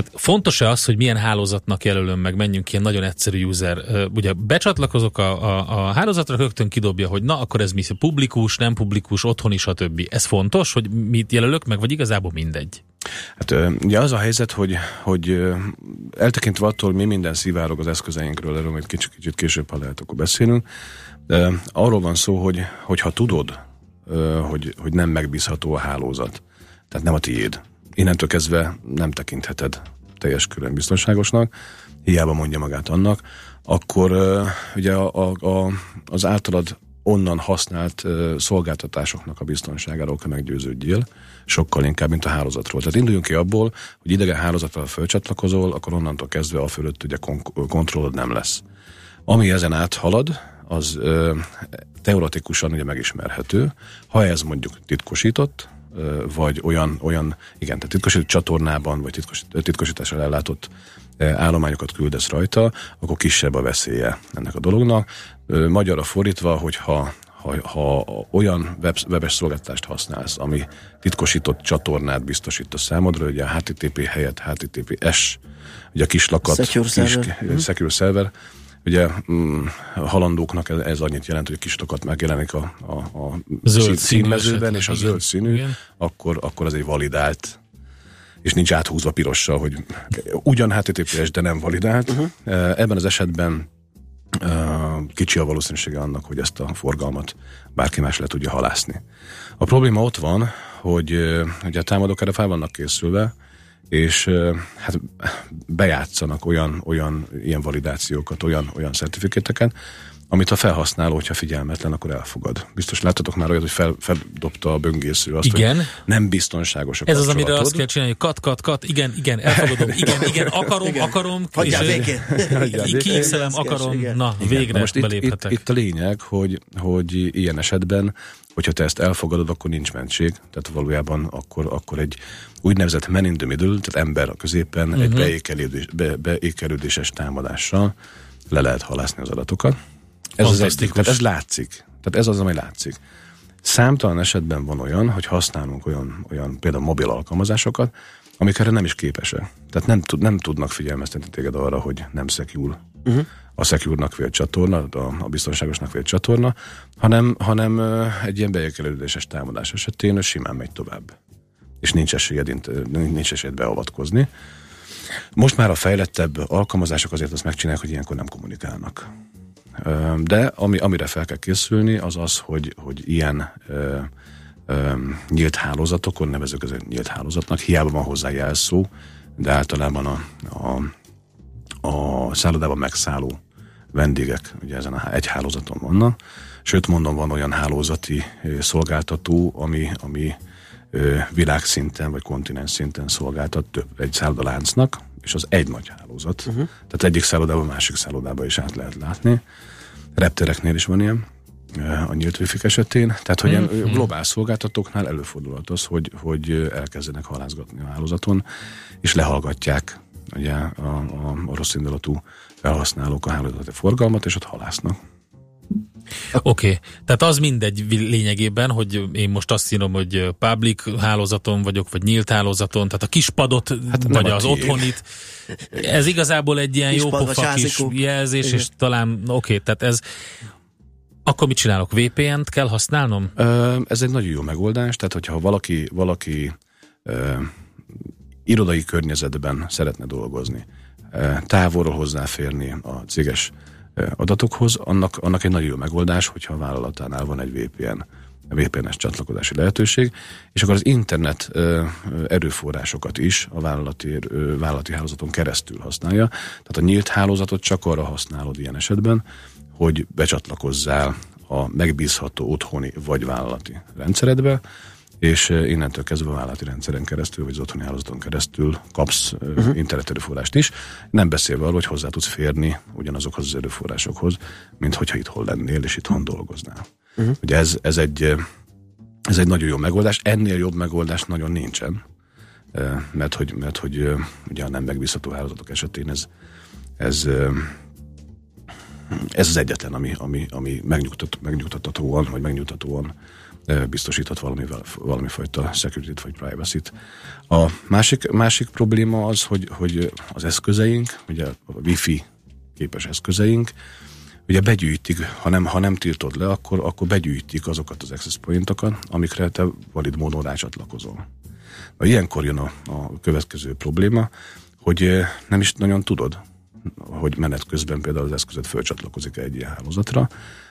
tehát fontos-e az, hogy milyen hálózatnak jelölöm meg, menjünk ilyen nagyon egyszerű user. Ugye becsatlakozok a, a, a hálózatra, rögtön kidobja, hogy na, akkor ez mi publikus, nem publikus, otthon is, stb. Ez fontos, hogy mit jelölök meg, vagy igazából mindegy? Hát ugye az a helyzet, hogy, hogy eltekintve attól, mi minden szivárog az eszközeinkről, erről majd kicsit, kicsit később, ha lehet, akkor beszélünk. De arról van szó, hogy, hogy ha tudod, hogy, hogy nem megbízható a hálózat, tehát nem a tiéd, innentől kezdve nem tekintheted teljes körön biztonságosnak, hiába mondja magát annak, akkor ugye a, a, az általad onnan használt szolgáltatásoknak a biztonságáról kell meggyőződjél, sokkal inkább, mint a hálózatról. Tehát induljunk ki abból, hogy idegen hálózattal fölcsatlakozol, akkor onnantól kezdve a fölött ugye kon- kontrollod nem lesz. Ami ezen áthalad, az uh, teoretikusan ugye megismerhető. Ha ez mondjuk titkosított, vagy olyan, olyan igen, tehát titkosított csatornában, vagy titkos, titkosítással ellátott állományokat küldesz rajta, akkor kisebb a veszélye ennek a dolognak. Magyarra fordítva, hogyha ha, ha olyan web, webes szolgáltatást használsz, ami titkosított csatornát biztosít a számodra, ugye a HTTP helyett HTTPS, ugye a kislakat, Secure kis, server. Secure server, Ugye mm, a halandóknak ez, ez annyit jelent, hogy kis tokat megjelenik a, a, a zöld színmezőben, és a igen, zöld színű, igen. akkor, akkor az egy validált és nincs áthúzva pirossal, hogy ugyan HTTPS, de nem validált. Uh-huh. Ebben az esetben kicsi a valószínűsége annak, hogy ezt a forgalmat bárki más le tudja halászni. A probléma ott van, hogy ugye a támadók erre fel vannak készülve, és hát bejátszanak olyan, olyan ilyen validációkat, olyan, olyan szertifikéteket, amit a felhasználó, hogyha figyelmetlen, akkor elfogad. Biztos láttatok már olyat, hogy fel, feldobta a böngésző azt, igen. hogy nem biztonságos a Ez az, amire azt kell csinálni, hogy kat, kat, kat, igen, igen, elfogadom, igen, igen, akarom, igen. akarom, Hagyjál végén. kiixelem, akarom, igen. na, végre na most beléphetek. Itt, itt, itt a lényeg, hogy, hogy ilyen esetben, hogyha te ezt elfogadod, akkor nincs mentség, tehát valójában akkor, akkor egy úgynevezett man in the middle, tehát ember a középen, uh-huh. egy beékelődés, be, beékelődéses támadással le lehet halászni az adatokat. Ez az egyik, tehát ez látszik. Tehát ez az, ami látszik. Számtalan esetben van olyan, hogy használunk olyan, olyan például mobil alkalmazásokat, amik erre nem is képesek. Tehát nem, tud, nem tudnak figyelmeztetni téged arra, hogy nem secure. Uh-huh. A secure-nak vélt csatorna, a, a biztonságosnak vélt csatorna, hanem, hanem egy ilyen bejökelődéses támadás esetén simán megy tovább. És nincs esélyed, nincs esélyed beavatkozni. Most már a fejlettebb alkalmazások azért azt megcsinálják, hogy ilyenkor nem kommunikálnak. De ami, amire fel kell készülni, az az, hogy, hogy ilyen ö, ö, nyílt hálózatokon, nevezük ezeket nyílt hálózatnak, hiába van hozzá jelszó, de általában a, a, a szállodában megszálló vendégek ugye ezen a egy hálózaton vannak. Sőt, mondom, van olyan hálózati szolgáltató, ami, ami világszinten vagy kontinens szinten szolgáltat több egy szállodaláncnak, és az egy nagy hálózat. Uh-huh. Tehát egyik szállodában, másik szállodába is át lehet látni. Reptereknél is van ilyen a nyílt wifi esetén. Tehát, hogy ilyen ö, Mhm. globál szolgáltatóknál előfordulhat az, hogy, hogy elkezdenek halázgatni a hálózaton, és lehallgatják ugye, a, a, a rossz indulatú felhasználók a hálózati forgalmat, és ott halásznak. Oké, okay. tehát az mindegy lényegében, hogy én most azt írom, hogy public hálózaton vagyok, vagy nyílt hálózaton, tehát a kispadot, hát vagy az tiéd. otthonit. Ez igazából egy ilyen vagy jópofa kis jelzés, Igen. és talán, oké, okay, tehát ez akkor mit csinálok? VPN-t kell használnom? Ez egy nagyon jó megoldás, tehát hogyha valaki, valaki ö, irodai környezetben szeretne dolgozni, távolról hozzáférni a céges adatokhoz, annak, annak egy nagyon jó megoldás, hogyha a vállalatánál van egy VPN, VPN-es csatlakozási lehetőség, és akkor az internet erőforrásokat is a vállalati, vállalati hálózaton keresztül használja. Tehát a nyílt hálózatot csak arra használod ilyen esetben, hogy becsatlakozzál a megbízható otthoni vagy vállalati rendszeredbe, és eh, innentől kezdve a vállalati rendszeren keresztül, vagy az otthoni hálózaton keresztül kapsz uh-huh. internet erőforrást is, nem beszélve arról, hogy hozzá tudsz férni ugyanazokhoz az erőforrásokhoz, mint hogyha itthon lennél, és itthon dolgoznál. Uh-huh. Ugye ez, ez, egy, eh, ez egy nagyon jó megoldás, ennél jobb megoldás nagyon nincsen, mert hogy, mert hogy ugye a nem megbízható hálózatok esetén ez, ez ez az egyetlen, ami, ami, ami megnyugtat, megnyugtatóan, vagy megnyugtatóan valamivel, valami fajta security vagy privacy-t. A másik, másik probléma az, hogy, hogy az eszközeink, ugye a wifi képes eszközeink, ugye begyűjtik, ha nem, ha nem tiltod le, akkor, akkor begyűjtik azokat az access pointokat, amikre te valid módon rácsatlakozol. Na, ilyenkor jön a, a következő probléma, hogy nem is nagyon tudod, hogy menet közben például az eszközet fölcsatlakozik egy ilyen hálózatra,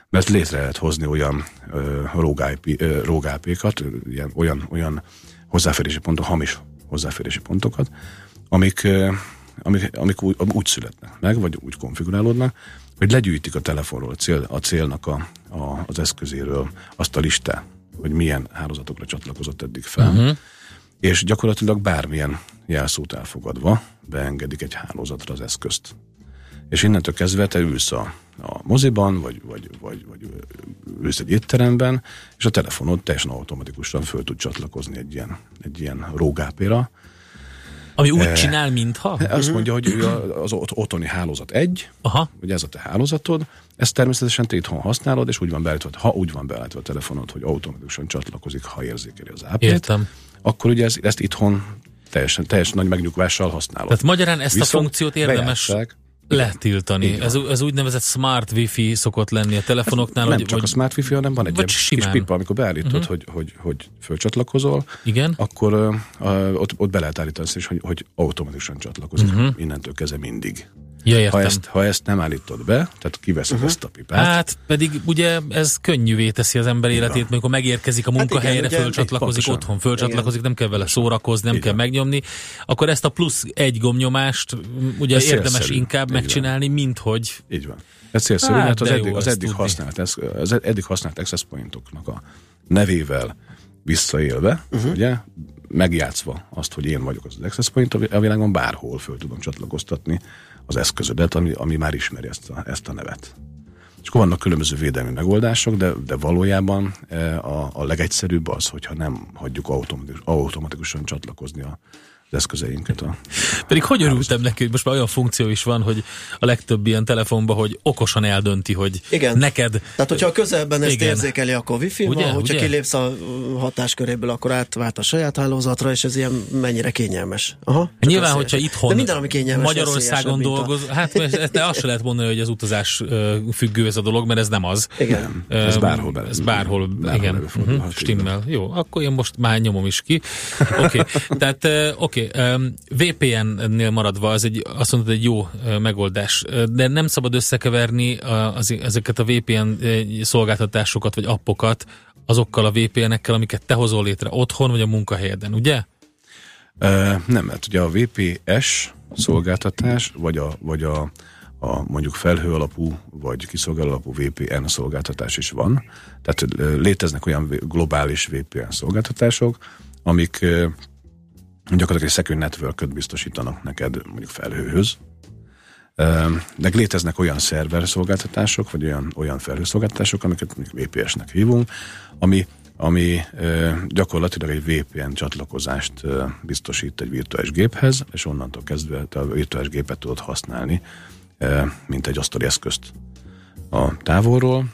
mert létre lehet hozni olyan ö, IP-kat, ö, ilyen, olyan, olyan hozzáférési pontok, hamis hozzáférési pontokat, amik, ö, amik, amik úgy, úgy születnek meg, vagy úgy konfigurálódnak, hogy legyűjtik a telefonról a, cél, a célnak a, a, az eszközéről azt a listát, hogy milyen hálózatokra csatlakozott eddig fel, Mhm. és gyakorlatilag bármilyen jelszót elfogadva beengedik egy hálózatra az eszközt. És innentől kezdve te ülsz a, a moziban, vagy, vagy, vagy, vagy ülsz egy étteremben, és a telefonod teljesen automatikusan föl tud csatlakozni egy ilyen, egy ilyen rógápéra. Ami úgy Eh, csinál, mintha? Azt mondja, hogy ő a- az ot- otthoni hálózat egy, Aha. ugye ez a te hálózatod, ezt természetesen te itthon használod, és úgy van beállítva, ha úgy van beállítva a telefonod, hogy automatikusan csatlakozik, ha érzékeli az ápét, Értem. akkor ugye ez, ezt itthon teljesen, teljesen nagy megnyugvással használod. Tehát magyarán ezt a Viszont funkciót érdemes. Letiltani. Ez, ez úgynevezett smart wifi szokott lenni a telefonoknál. nem hogy, csak vagy, a Smart Wi-Fi, hanem van egy kis pipa, amikor beállítod, uh-huh. hogy, hogy, hogy fölcsatlakozol, Igen. akkor uh, ott, ott be lehet állítani azt is, hogy, hogy automatikusan csatlakozik uh-huh. innentől kezdve mindig. Ja, ha, értem. ezt, ha ezt nem állítod be, tehát kiveszed uh-huh. ezt a pipát, Hát pedig ugye ez könnyűvé teszi az ember életét, amikor megérkezik a munkahelyre, Hát igen, ugye, fölcsatlakozik, pontosan. otthon fölcsatlakozik, nem kell vele szórakozni, nem Így kell van. megnyomni, akkor ezt a plusz egy gomnyomást m, ugye Ez érdemes célszerű. inkább Így van. megcsinálni, mint hogy Így van. Ez célszerű, Hát, mert az eddig, az eddig használt, ez, az eddig használt access pointoknak a nevével visszaélve, uh-huh. ugye, megjátszva azt, hogy én vagyok az access point, a világon bárhol föl tudom csatlakoztatni az eszközödet, ami, ami már ismeri ezt a, ezt a nevet. És akkor vannak különböző védelmi megoldások, de, de valójában e, a, a legegyszerűbb az, hogyha nem hagyjuk automatikus, automatikusan csatlakozni a, az eszközeinket. A Pedig hogy örültem neki, hogy most már olyan funkció is van, hogy a legtöbb ilyen telefonban, hogy okosan eldönti, hogy Igen. neked... Tehát, hogyha a közelben ezt Igen. érzékeli, akkor wifi Ugye, van, hogyha ugye? kilépsz a hatásköréből, akkor átvált a saját hálózatra, és ez ilyen mennyire kényelmes. Aha, Nyilván, hogyha itthon De minden, ami kényelmes, Magyarországon mint a- dolgoz, hát ez- de azt se lehet mondani, hogy az utazás függő ez a dolog, mert ez nem az. Igen. Ö, Ez bárhol bele- Ez bárhol, bárhol igen. Uh-huh, stimmel. Jó, akkor én most már nyomom is ki. Oké, okay. tehát ö, oké, okay. VPN-nél maradva, az egy, azt mondod, egy jó megoldás, de nem szabad összekeverni az, ezeket a VPN szolgáltatásokat, vagy appokat azokkal a VPN-ekkel, amiket te hozol létre otthon, vagy a munkahelyeden, ugye? Nem, mert ugye a VPS szolgáltatás, vagy a, vagy a, a mondjuk felhő alapú, vagy kiszolgáló alapú VPN szolgáltatás is van. Tehát léteznek olyan globális VPN szolgáltatások, amik gyakorlatilag egy second network biztosítanak neked mondjuk felhőhöz, de léteznek olyan szerver szolgáltatások, vagy olyan, olyan felhőszolgáltatások, amiket VPS-nek hívunk, ami, ami gyakorlatilag egy VPN csatlakozást biztosít egy virtuális géphez, és onnantól kezdve te a virtuális gépet tudod használni, mint egy asztali eszközt a távolról.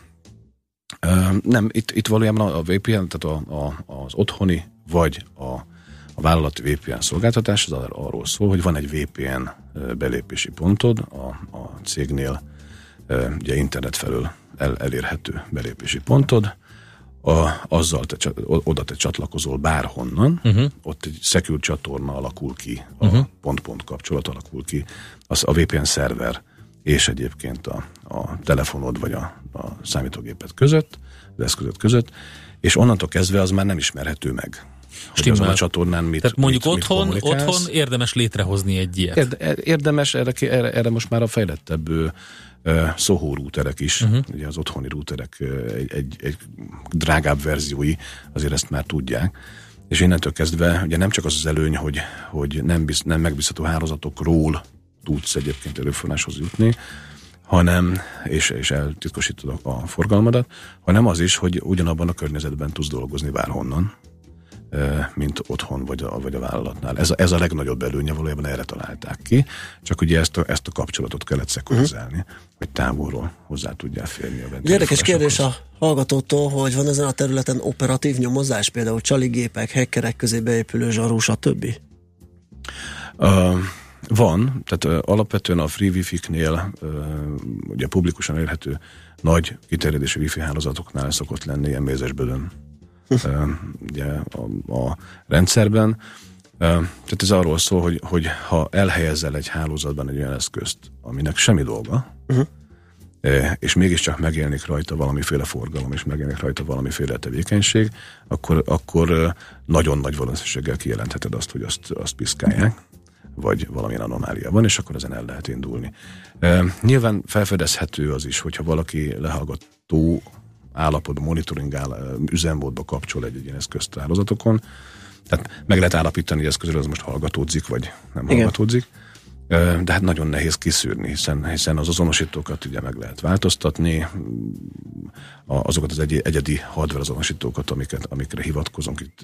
Nem, itt, itt valójában a VPN, tehát a, a, az otthoni vagy a, a vállalati VPN szolgáltatás az ar- arról szól, hogy van egy VPN belépési pontod a, a cégnél, ugye internet felől el, elérhető belépési pontod, a, azzal te, oda te csatlakozol bárhonnan, uh-huh. ott egy secure csatorna alakul ki, a uh-huh. pont-pont kapcsolat alakul ki, az a VPN szerver és egyébként a, a telefonod vagy a, a számítógéped között, az eszközöd között, és onnantól kezdve az már nem ismerhető meg. Stimmel. azon a csatornán mit Tehát mondjuk mit, mit otthon, kommunikálsz. otthon érdemes létrehozni egy ilyet. Érde, érdemes, erre, erre, erre most már a fejlettebb ö, Soho routerek is, uh-huh. ugye az otthoni routerek ö, egy, egy, egy drágább verziói, azért ezt már tudják. És innentől kezdve ugye nem csak az az előny, hogy, hogy nem, biz, nem megbízható hálózatokról tudsz egyébként előforráshoz jutni, hanem, és, és eltitkosítod a, forgalmadat, hanem az is, hogy ugyanabban a környezetben tudsz dolgozni bárhonnan, mint otthon vagy a, vagy a vállalatnál. Ez a, ez a legnagyobb előnye, valójában erre találták ki, csak ugye ezt a, ezt a kapcsolatot kellett szekurizálni, uh-huh. hogy távolról hozzá tudjál férni a Egy Érdekes kérdés a hallgatótól, hogy van ezen a területen operatív nyomozás, például csaligépek, hackerek közé beépülő zsarú, stb. Uh, van, tehát uh, alapvetően a free wifi-knél, uh, ugye publikusan elérhető nagy kiterjedésű wifi hálózatoknál szokott lenni ilyen mézesbödön ugye a, a rendszerben. Tehát ez arról szól, hogy, hogy ha elhelyezel egy hálózatban egy olyan eszközt, aminek semmi dolga, Uh-huh. és mégiscsak megjelenik rajta valamiféle forgalom, és megjelenik rajta valamiféle tevékenység, akkor, akkor nagyon nagy valószínűséggel kijelentheted azt, hogy azt, azt piszkálják, vagy valamilyen anomália van, és akkor ezen el lehet indulni. E, nyilván felfedezhető az is, hogyha valaki lehallgató állapotban, monitoring áll, üzemmódba kapcsol egy, egy ilyen eszközt hálózatokon, tehát meg lehet állapítani, hogy ez közül az most hallgatódzik, vagy nem Igen. hallgatódzik. De hát nagyon nehéz kiszűrni, hiszen, hiszen az azonosítókat ugye meg lehet változtatni, azokat az egy, egyedi hardware azonosítókat, amiket, amikre hivatkozunk itt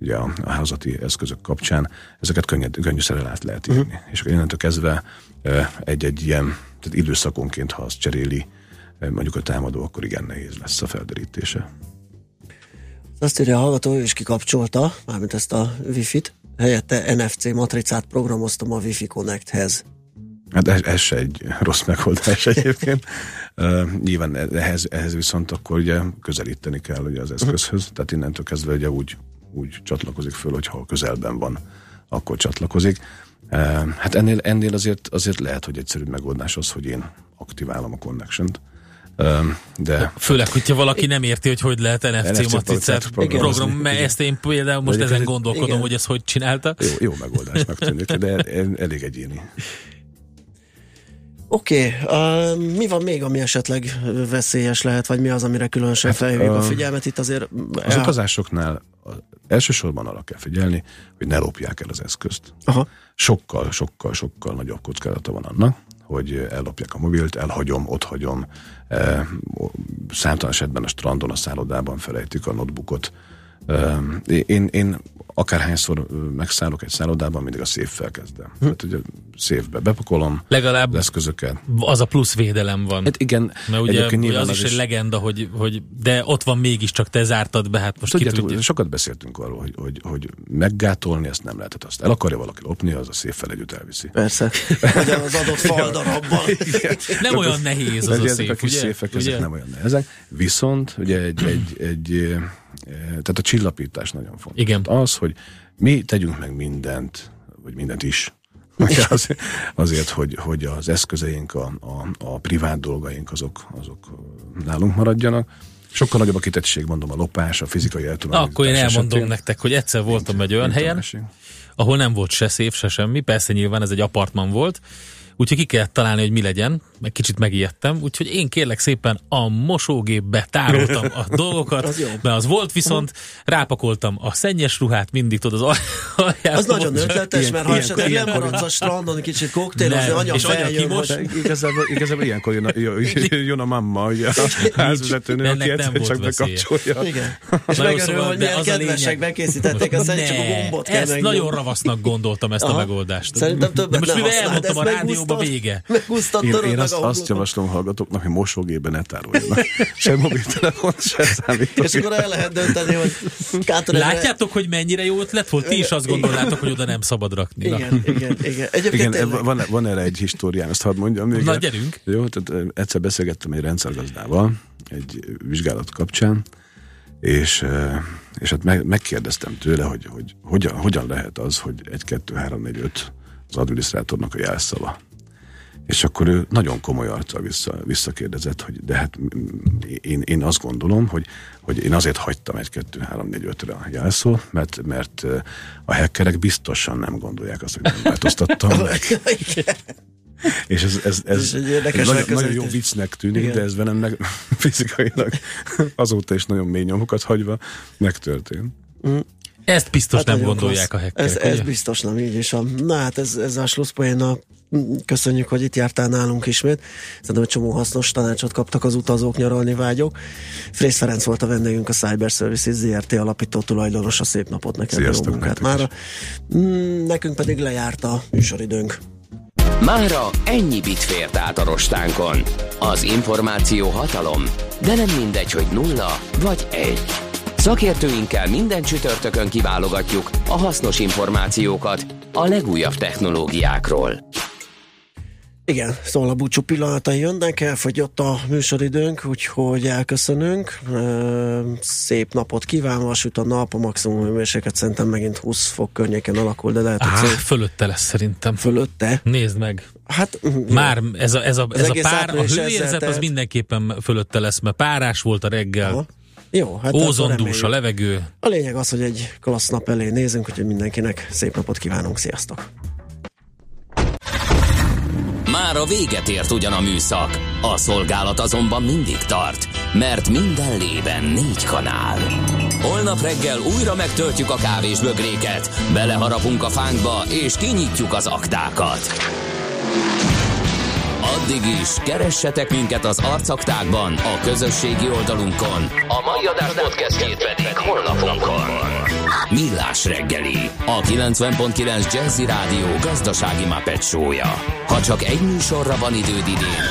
ugye a, a házati eszközök kapcsán, ezeket könnyed, könnyűszerrel át lehet írni. Uh-huh. És akkor innentől kezdve egy-egy ilyen tehát időszakonként, ha azt cseréli mondjuk a támadó, akkor igen nehéz lesz a felderítése. Azt írja a hallgató, ő is kikapcsolta, mármint ezt a Wi-Fi-t, helyette NFC matricát programoztam a Wi-Fi Connecthez. Hát ez, ez se egy rossz megoldás egyébként. Uh, nyilván ehhez, ehhez viszont akkor ugye közelíteni kell ugye az eszközhöz, tehát innentől kezdve ugye úgy, úgy csatlakozik föl, hogyha közelben van, akkor csatlakozik. Uh, hát ennél, ennél azért, azért lehet, hogy egyszerűbb megoldás az, hogy én aktiválom a connection-t. Uh, de Főleg, hogyha valaki nem érti, hogy hogy lehet NFC, NFC matricát program, programozni. mert Igen. ezt én például most ezen gondolkodom, igen. hogy ezt hogy csinálta. jó, jó megoldásnak tűnik, de el- elég egyéni. Oké, okay, uh, mi van még, ami esetleg veszélyes lehet, vagy mi az, amire különösen Hát, felhívjuk a ö, figyelmet? Itt azért Az utazásoknál a- elsősorban arra kell figyelni, hogy ne lopják el az eszközt. Aha. Sokkal, sokkal, sokkal nagyobb kockázata van annak, hogy ellopják a mobilt, elhagyom, ott hagyom, számtalan esetben a strandon, a szállodában felejtik a notebookot. Én, én akárhányszor megszállok egy szállodában, mindig a széffel kezdem. Hm. Tehát ugye széfbe bepakolom Legalább az eszközöket. az a plusz védelem van. Hát igen, Mert ugye, ugye nyilván az, is egy legenda, hogy, hogy de ott van mégiscsak, te zártad be, hát most ki Tudjátok, tudja. sokat beszéltünk arról, hogy, hogy, hogy meggátolni ezt nem lehet. Azt el akarja valaki lopni, az a széffel együtt elviszi. Persze. Vagy az adott faldarabban. Nem olyan nehéz az a szép, a kis ugye? széfek, Ugye? ezek nem olyan nehezek. Viszont ugye egy, egy, egy, eh, tehát a csillapítás nagyon fontos. Igen. Az, hogy mi tegyünk meg mindent, vagy mindent is, azért, azért hogy, hogy az eszközeink, a, a, a privát dolgaink azok, azok nálunk maradjanak. Sokkal nagyobb a kitettség, mondom, a lopás, a fizikai eltulajdonítás akkor én elmondom esetén. nektek, hogy egyszer voltam egy olyan nincs helyen, ahol nem volt se szép, se semmi. Persze nyilván ez egy apartman volt, úgyhogy ki kellett találni, hogy mi legyen, meg kicsit megijedtem, úgyhogy én kérlek szépen a mosógépbe tároltam a dolgokat, Az jó. mert az volt viszont, rápakoltam a szennyes ruhát, mindig tudod, az al- alját. Az nagyon ötletes, Ilyen- mert ha esetleg ilyenkor- lemaradsz a strandon, kicsit koktélozni, Nem, anya és anya feljön, kimos. hogy De igazából, igazából ilyenkor jön a, jön, a mamma, ugye a házvezetőnő, aki nem egyszer volt csak bekapcsolja. Igen. És megörül, szóval, hogy milyen az a kedvesek bekészítették, aztán csak a gombot kell Ezt nagyon ravasznak gondoltam ezt a megoldást. Szerintem többet most ne mivel használd, elmondtam a ezt megúsztad. vége. Megúsztad, Én, én azt, azt javaslom hallgatóknak, hogy mosógépben ne tároljanak. Se mobiltelefon, se számítógép. És akkor el lehet dönteni, hogy Kátor Látjátok, hogy mennyire jó ötlet volt? Ti is azt gondolnátok, hogy oda nem szabad rakni. Igen, igen, igen. Egyébként Igen, van, van erre egy históriám, ezt hadd mondjam még. Na, gyerünk. Jó, tehát egyszer beszélgettem egy rendszergazdával egy vizsgálat kapcsán, és, és hát meg, megkérdeztem tőle, hogy, hogy hogyan, hogyan lehet az, hogy egy 2 3 4 5 az adminisztrátornak a jelszava. És akkor ő nagyon komoly arccal vissza, visszakérdezett, hogy de hát mm, én, én azt gondolom, hogy, hogy én azért hagytam egy 2 3 4 5 re a jelszó, mert, mert a hackerek biztosan nem gondolják azt, hogy nem változtattam meg. És ez, ez, ez, Ez ez nagyon, nagyon jó viccnek tűnik, Igen. de ez velem meg, fizikailag azóta is nagyon mély nyomokat hagyva megtörtént. Ezt biztos Hát nem gondolják klassz. a hackerek, Ez, ez biztos nem, így is van. Na hát ez, ez a slusszpoénnal köszönjük, hogy itt jártál nálunk ismét. Szerintem egy csomó hasznos tanácsot kaptak az utazók, nyaralni vágyók. Frész Ferenc volt a vendégünk, a Cyber Services ZRT alapító tulajdonos. A szép napot neked, jó Sziasztok, munkát nektek mára. Mm, Nekünk pedig lejárt a műsoridőnk. Mára ennyi bit fért át a rostánkon. Az információ hatalom, de nem mindegy, hogy nulla vagy egy. Szakértőinkkel minden csütörtökön kiválogatjuk a hasznos információkat a legújabb technológiákról. Igen, szóval a búcsú pillanatai jönnek, elfogyott a műsoridőnk, úgyhogy elköszönünk. Szép napot kívánva, süt a nap, a maximum hőmérséklet szerintem megint 20 fok környéken alakul, de lehet, hogy Á, szép fölötte lesz szerintem. fölötte. Nézd meg. Hát. Már ez a, ez a, Az ez a pár, a hőérzet az mindenképpen fölötte lesz, mert párás volt a reggel, Aha. Jó, hát ózondús a levegő. A lényeg az, hogy egy klassz nap elé nézünk, úgyhogy mindenkinek szép napot kívánunk, sziasztok! Már a véget ért ugyan a műszak, a szolgálat azonban mindig tart, mert minden lében négy kanál. Holnap reggel újra megtöltjük a kávés bögréket, beleharapunk a fánkba és kinyitjuk az aktákat. Addig is, keressetek minket az arcaktákban, a közösségi oldalunkon. A mai adás podcastjét pedig holnapunkon. Millás reggeli, a 90.9 Jazzy Rádió gazdasági Muppet show-ja. Ha csak egy műsorra van időd idén,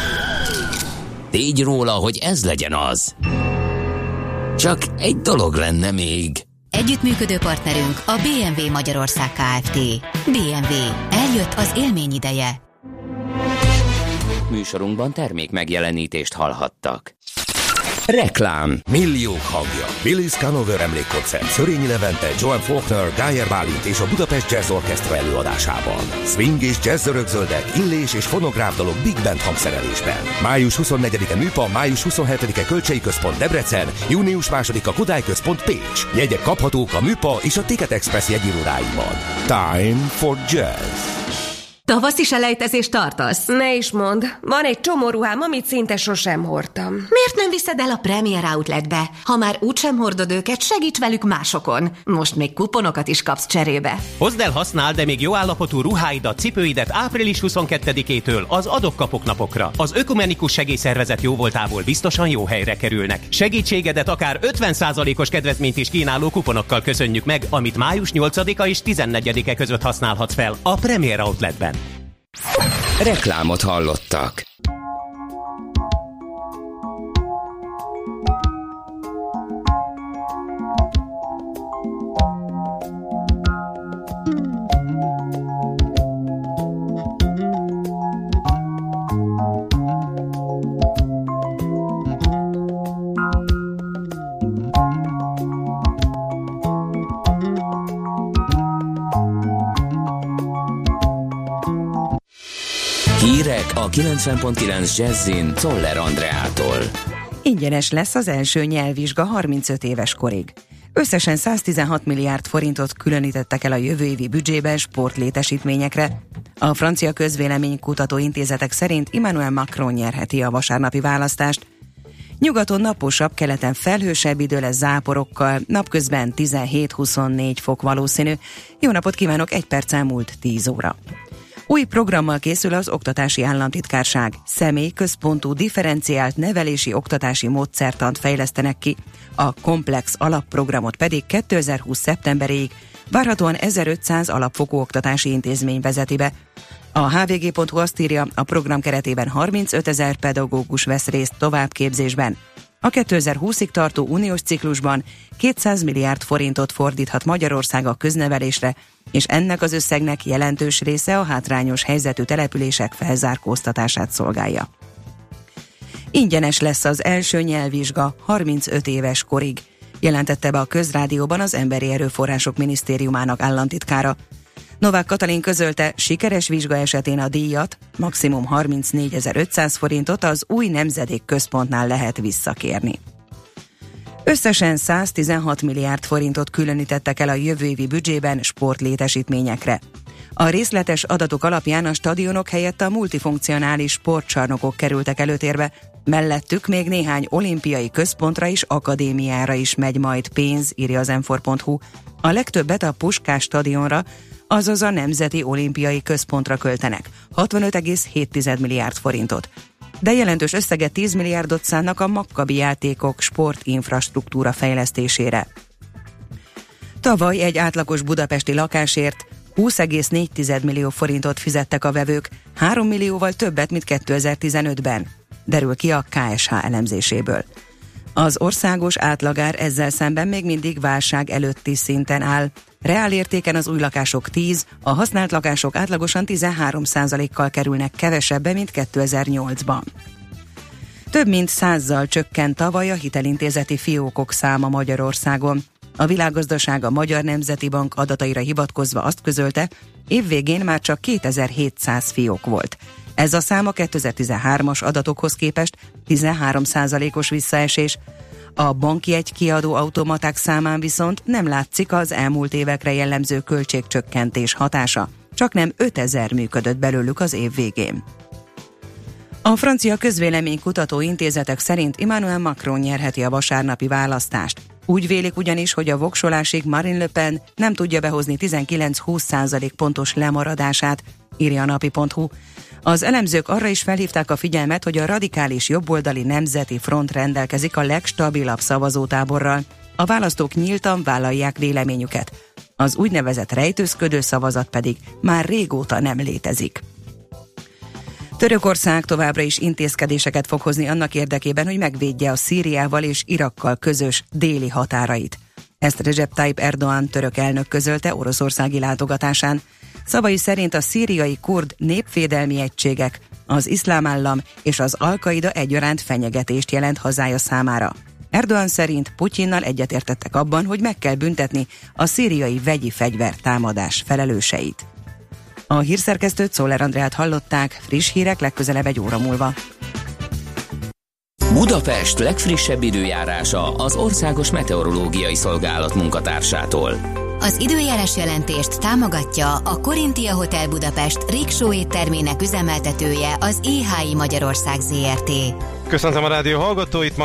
tégy róla, hogy ez legyen az. Csak egy dolog lenne még. Együttműködő partnerünk a BMW Magyarország Kft. BMW. Eljött az élmény ideje. Műsorunkban termék megjelenítést hallhattak. Reklám. Milliók hangja. Billy Scanover emlékkoncert Szörényi Levente, Joan Faulkner, Geyer Bálint és a Budapest Jazz Orchestra előadásában. Swing és jazz örökzöldek, illés és fonográf dalok Big Band hangszerelésben. Május 24-e Műpa, május 27-e Kölcsei Központ Debrecen, június 2-a Kodály Központ Pécs. Jegyek kaphatók a Műpa és a Ticket Express jegyirodáiban. Time for Jazz. Tavaszi selejtezést tartasz? Ne is mond. Van egy csomó ruhám, amit szinte sosem hordtam. Miért nem viszed el a Premier Outletbe? Ha már úgysem hordod őket, segíts velük másokon. Most még kuponokat is kapsz cserébe. Hozd el, használ, de még jó állapotú ruháidat, cipőidet április 22-től az adok-kapok napokra. Az Ökumenikus Segélyszervezet jóvoltából biztosan jó helyre kerülnek. Segítségedet akár 50%-os kedvezményt is kínáló kuponokkal köszönjük meg, amit május 8-a és 14-e között használhatsz fel a Premier Outletben. Reklámot hallottak. A 90.9 Jazzin Toller Andreától. Ingyenes lesz az első nyelvvizsga 35 éves korig. Összesen 116 milliárd forintot különítettek el a jövő évi büdzsében sportlétesítményekre. A francia közvéleménykutató intézetek szerint Emmanuel Macron nyerheti a vasárnapi választást. Nyugaton naposabb, keleten felhősebb idő lesz záporokkal, napközben 17-24 fok valószínű. Jó napot kívánok, egy perc elmúlt 10 óra. Új programmal készül az Oktatási Államtitkárság. Személy központú differenciált nevelési oktatási módszertant fejlesztenek ki. A komplex alapprogramot pedig 2020. szeptemberéig várhatóan 1500 alapfokú oktatási intézmény vezeti be. A hvg.hu azt írja, a program keretében 35 ezer pedagógus vesz részt továbbképzésben. A 2020-ig tartó uniós ciklusban 200 milliárd forintot fordíthat Magyarország a köznevelésre, és ennek az összegnek jelentős része a hátrányos helyzetű települések felzárkóztatását szolgálja. Ingyenes lesz az első nyelvvizsga 35 éves korig, jelentette be a közrádióban az Emberi Erőforrások Minisztériumának államtitkára. Novák Katalin közölte, sikeres vizsga esetén a díjat, maximum 34.500 forintot az új nemzedék központnál lehet visszakérni. Összesen 116 milliárd forintot különítettek el a jövő évi büdzsében sportlétesítményekre. A részletes adatok alapján a stadionok helyett a multifunkcionális sportcsarnokok kerültek előtérbe, mellettük még néhány olimpiai központra és akadémiára is megy majd pénz, írja az m A legtöbbet a Puskás stadionra, azaz a Nemzeti Olimpiai Központra költenek, 65,7 milliárd forintot. De jelentős összeget 10 milliárdot szánnak a makkabi játékok sportinfrastruktúra fejlesztésére. Tavaly egy átlagos budapesti lakásért 20,4 millió forintot fizettek a vevők, 3 millióval többet, mint 2015-ben, derül ki a KSH elemzéséből. Az országos átlagár ezzel szemben még mindig válság előtti szinten áll. Reál értéken az új lakások 10, a használt lakások átlagosan 13%-kal kerülnek kevesebbe, mint 2008-ban. Több mint százzal csökkent tavaly a hitelintézeti fiókok száma Magyarországon. A világgazdaság a Magyar Nemzeti Bank adataira hivatkozva azt közölte, évvégén már csak 2700 fiók volt. Ez a szám a 2013-as adatokhoz képest 13%-os visszaesés. A banki egy kiadó automaták számán viszont nem látszik az elmúlt évekre jellemző költségcsökkentés hatása. Csak nem 5000 működött belőlük az év végén. A francia közvéleménykutató intézetek szerint Emmanuel Macron nyerheti a vasárnapi választást. Úgy vélik ugyanis, hogy a voksolásig Marine Le Pen nem tudja behozni 19-20 pontos lemaradását, írja a napi.hu. Az elemzők arra is felhívták a figyelmet, hogy a radikális jobboldali nemzeti front rendelkezik a legstabilabb szavazótáborral. A választók nyíltan vállalják véleményüket. Az úgynevezett rejtőzködő szavazat pedig már régóta nem létezik. Törökország továbbra is intézkedéseket fog hozni annak érdekében, hogy megvédje a Szíriával és Irakkal közös déli határait. Ezt Recep Tayyip Erdoğan török elnök közölte oroszországi látogatásán. Szavai szerint a szíriai kurd népvédelmi egységek, az iszlám állam és az alkaida egyaránt fenyegetést jelent hazája számára. Erdoğan szerint Putyinnal egyetértettek abban, hogy meg kell büntetni a szíriai vegyi fegyver támadás felelőseit. A hírszerkesztőt Szoller Andrát hallották, friss hírek legközelebb egy óra múlva. Budapest legfrissebb időjárása az Országos Meteorológiai Szolgálat munkatársától. Az időjárás jelentést támogatja a Korintia Hotel Budapest Riksó éttermének üzemeltetője az EHI Magyarország ZRT. Köszöntöm a rádió hallgatóit, ma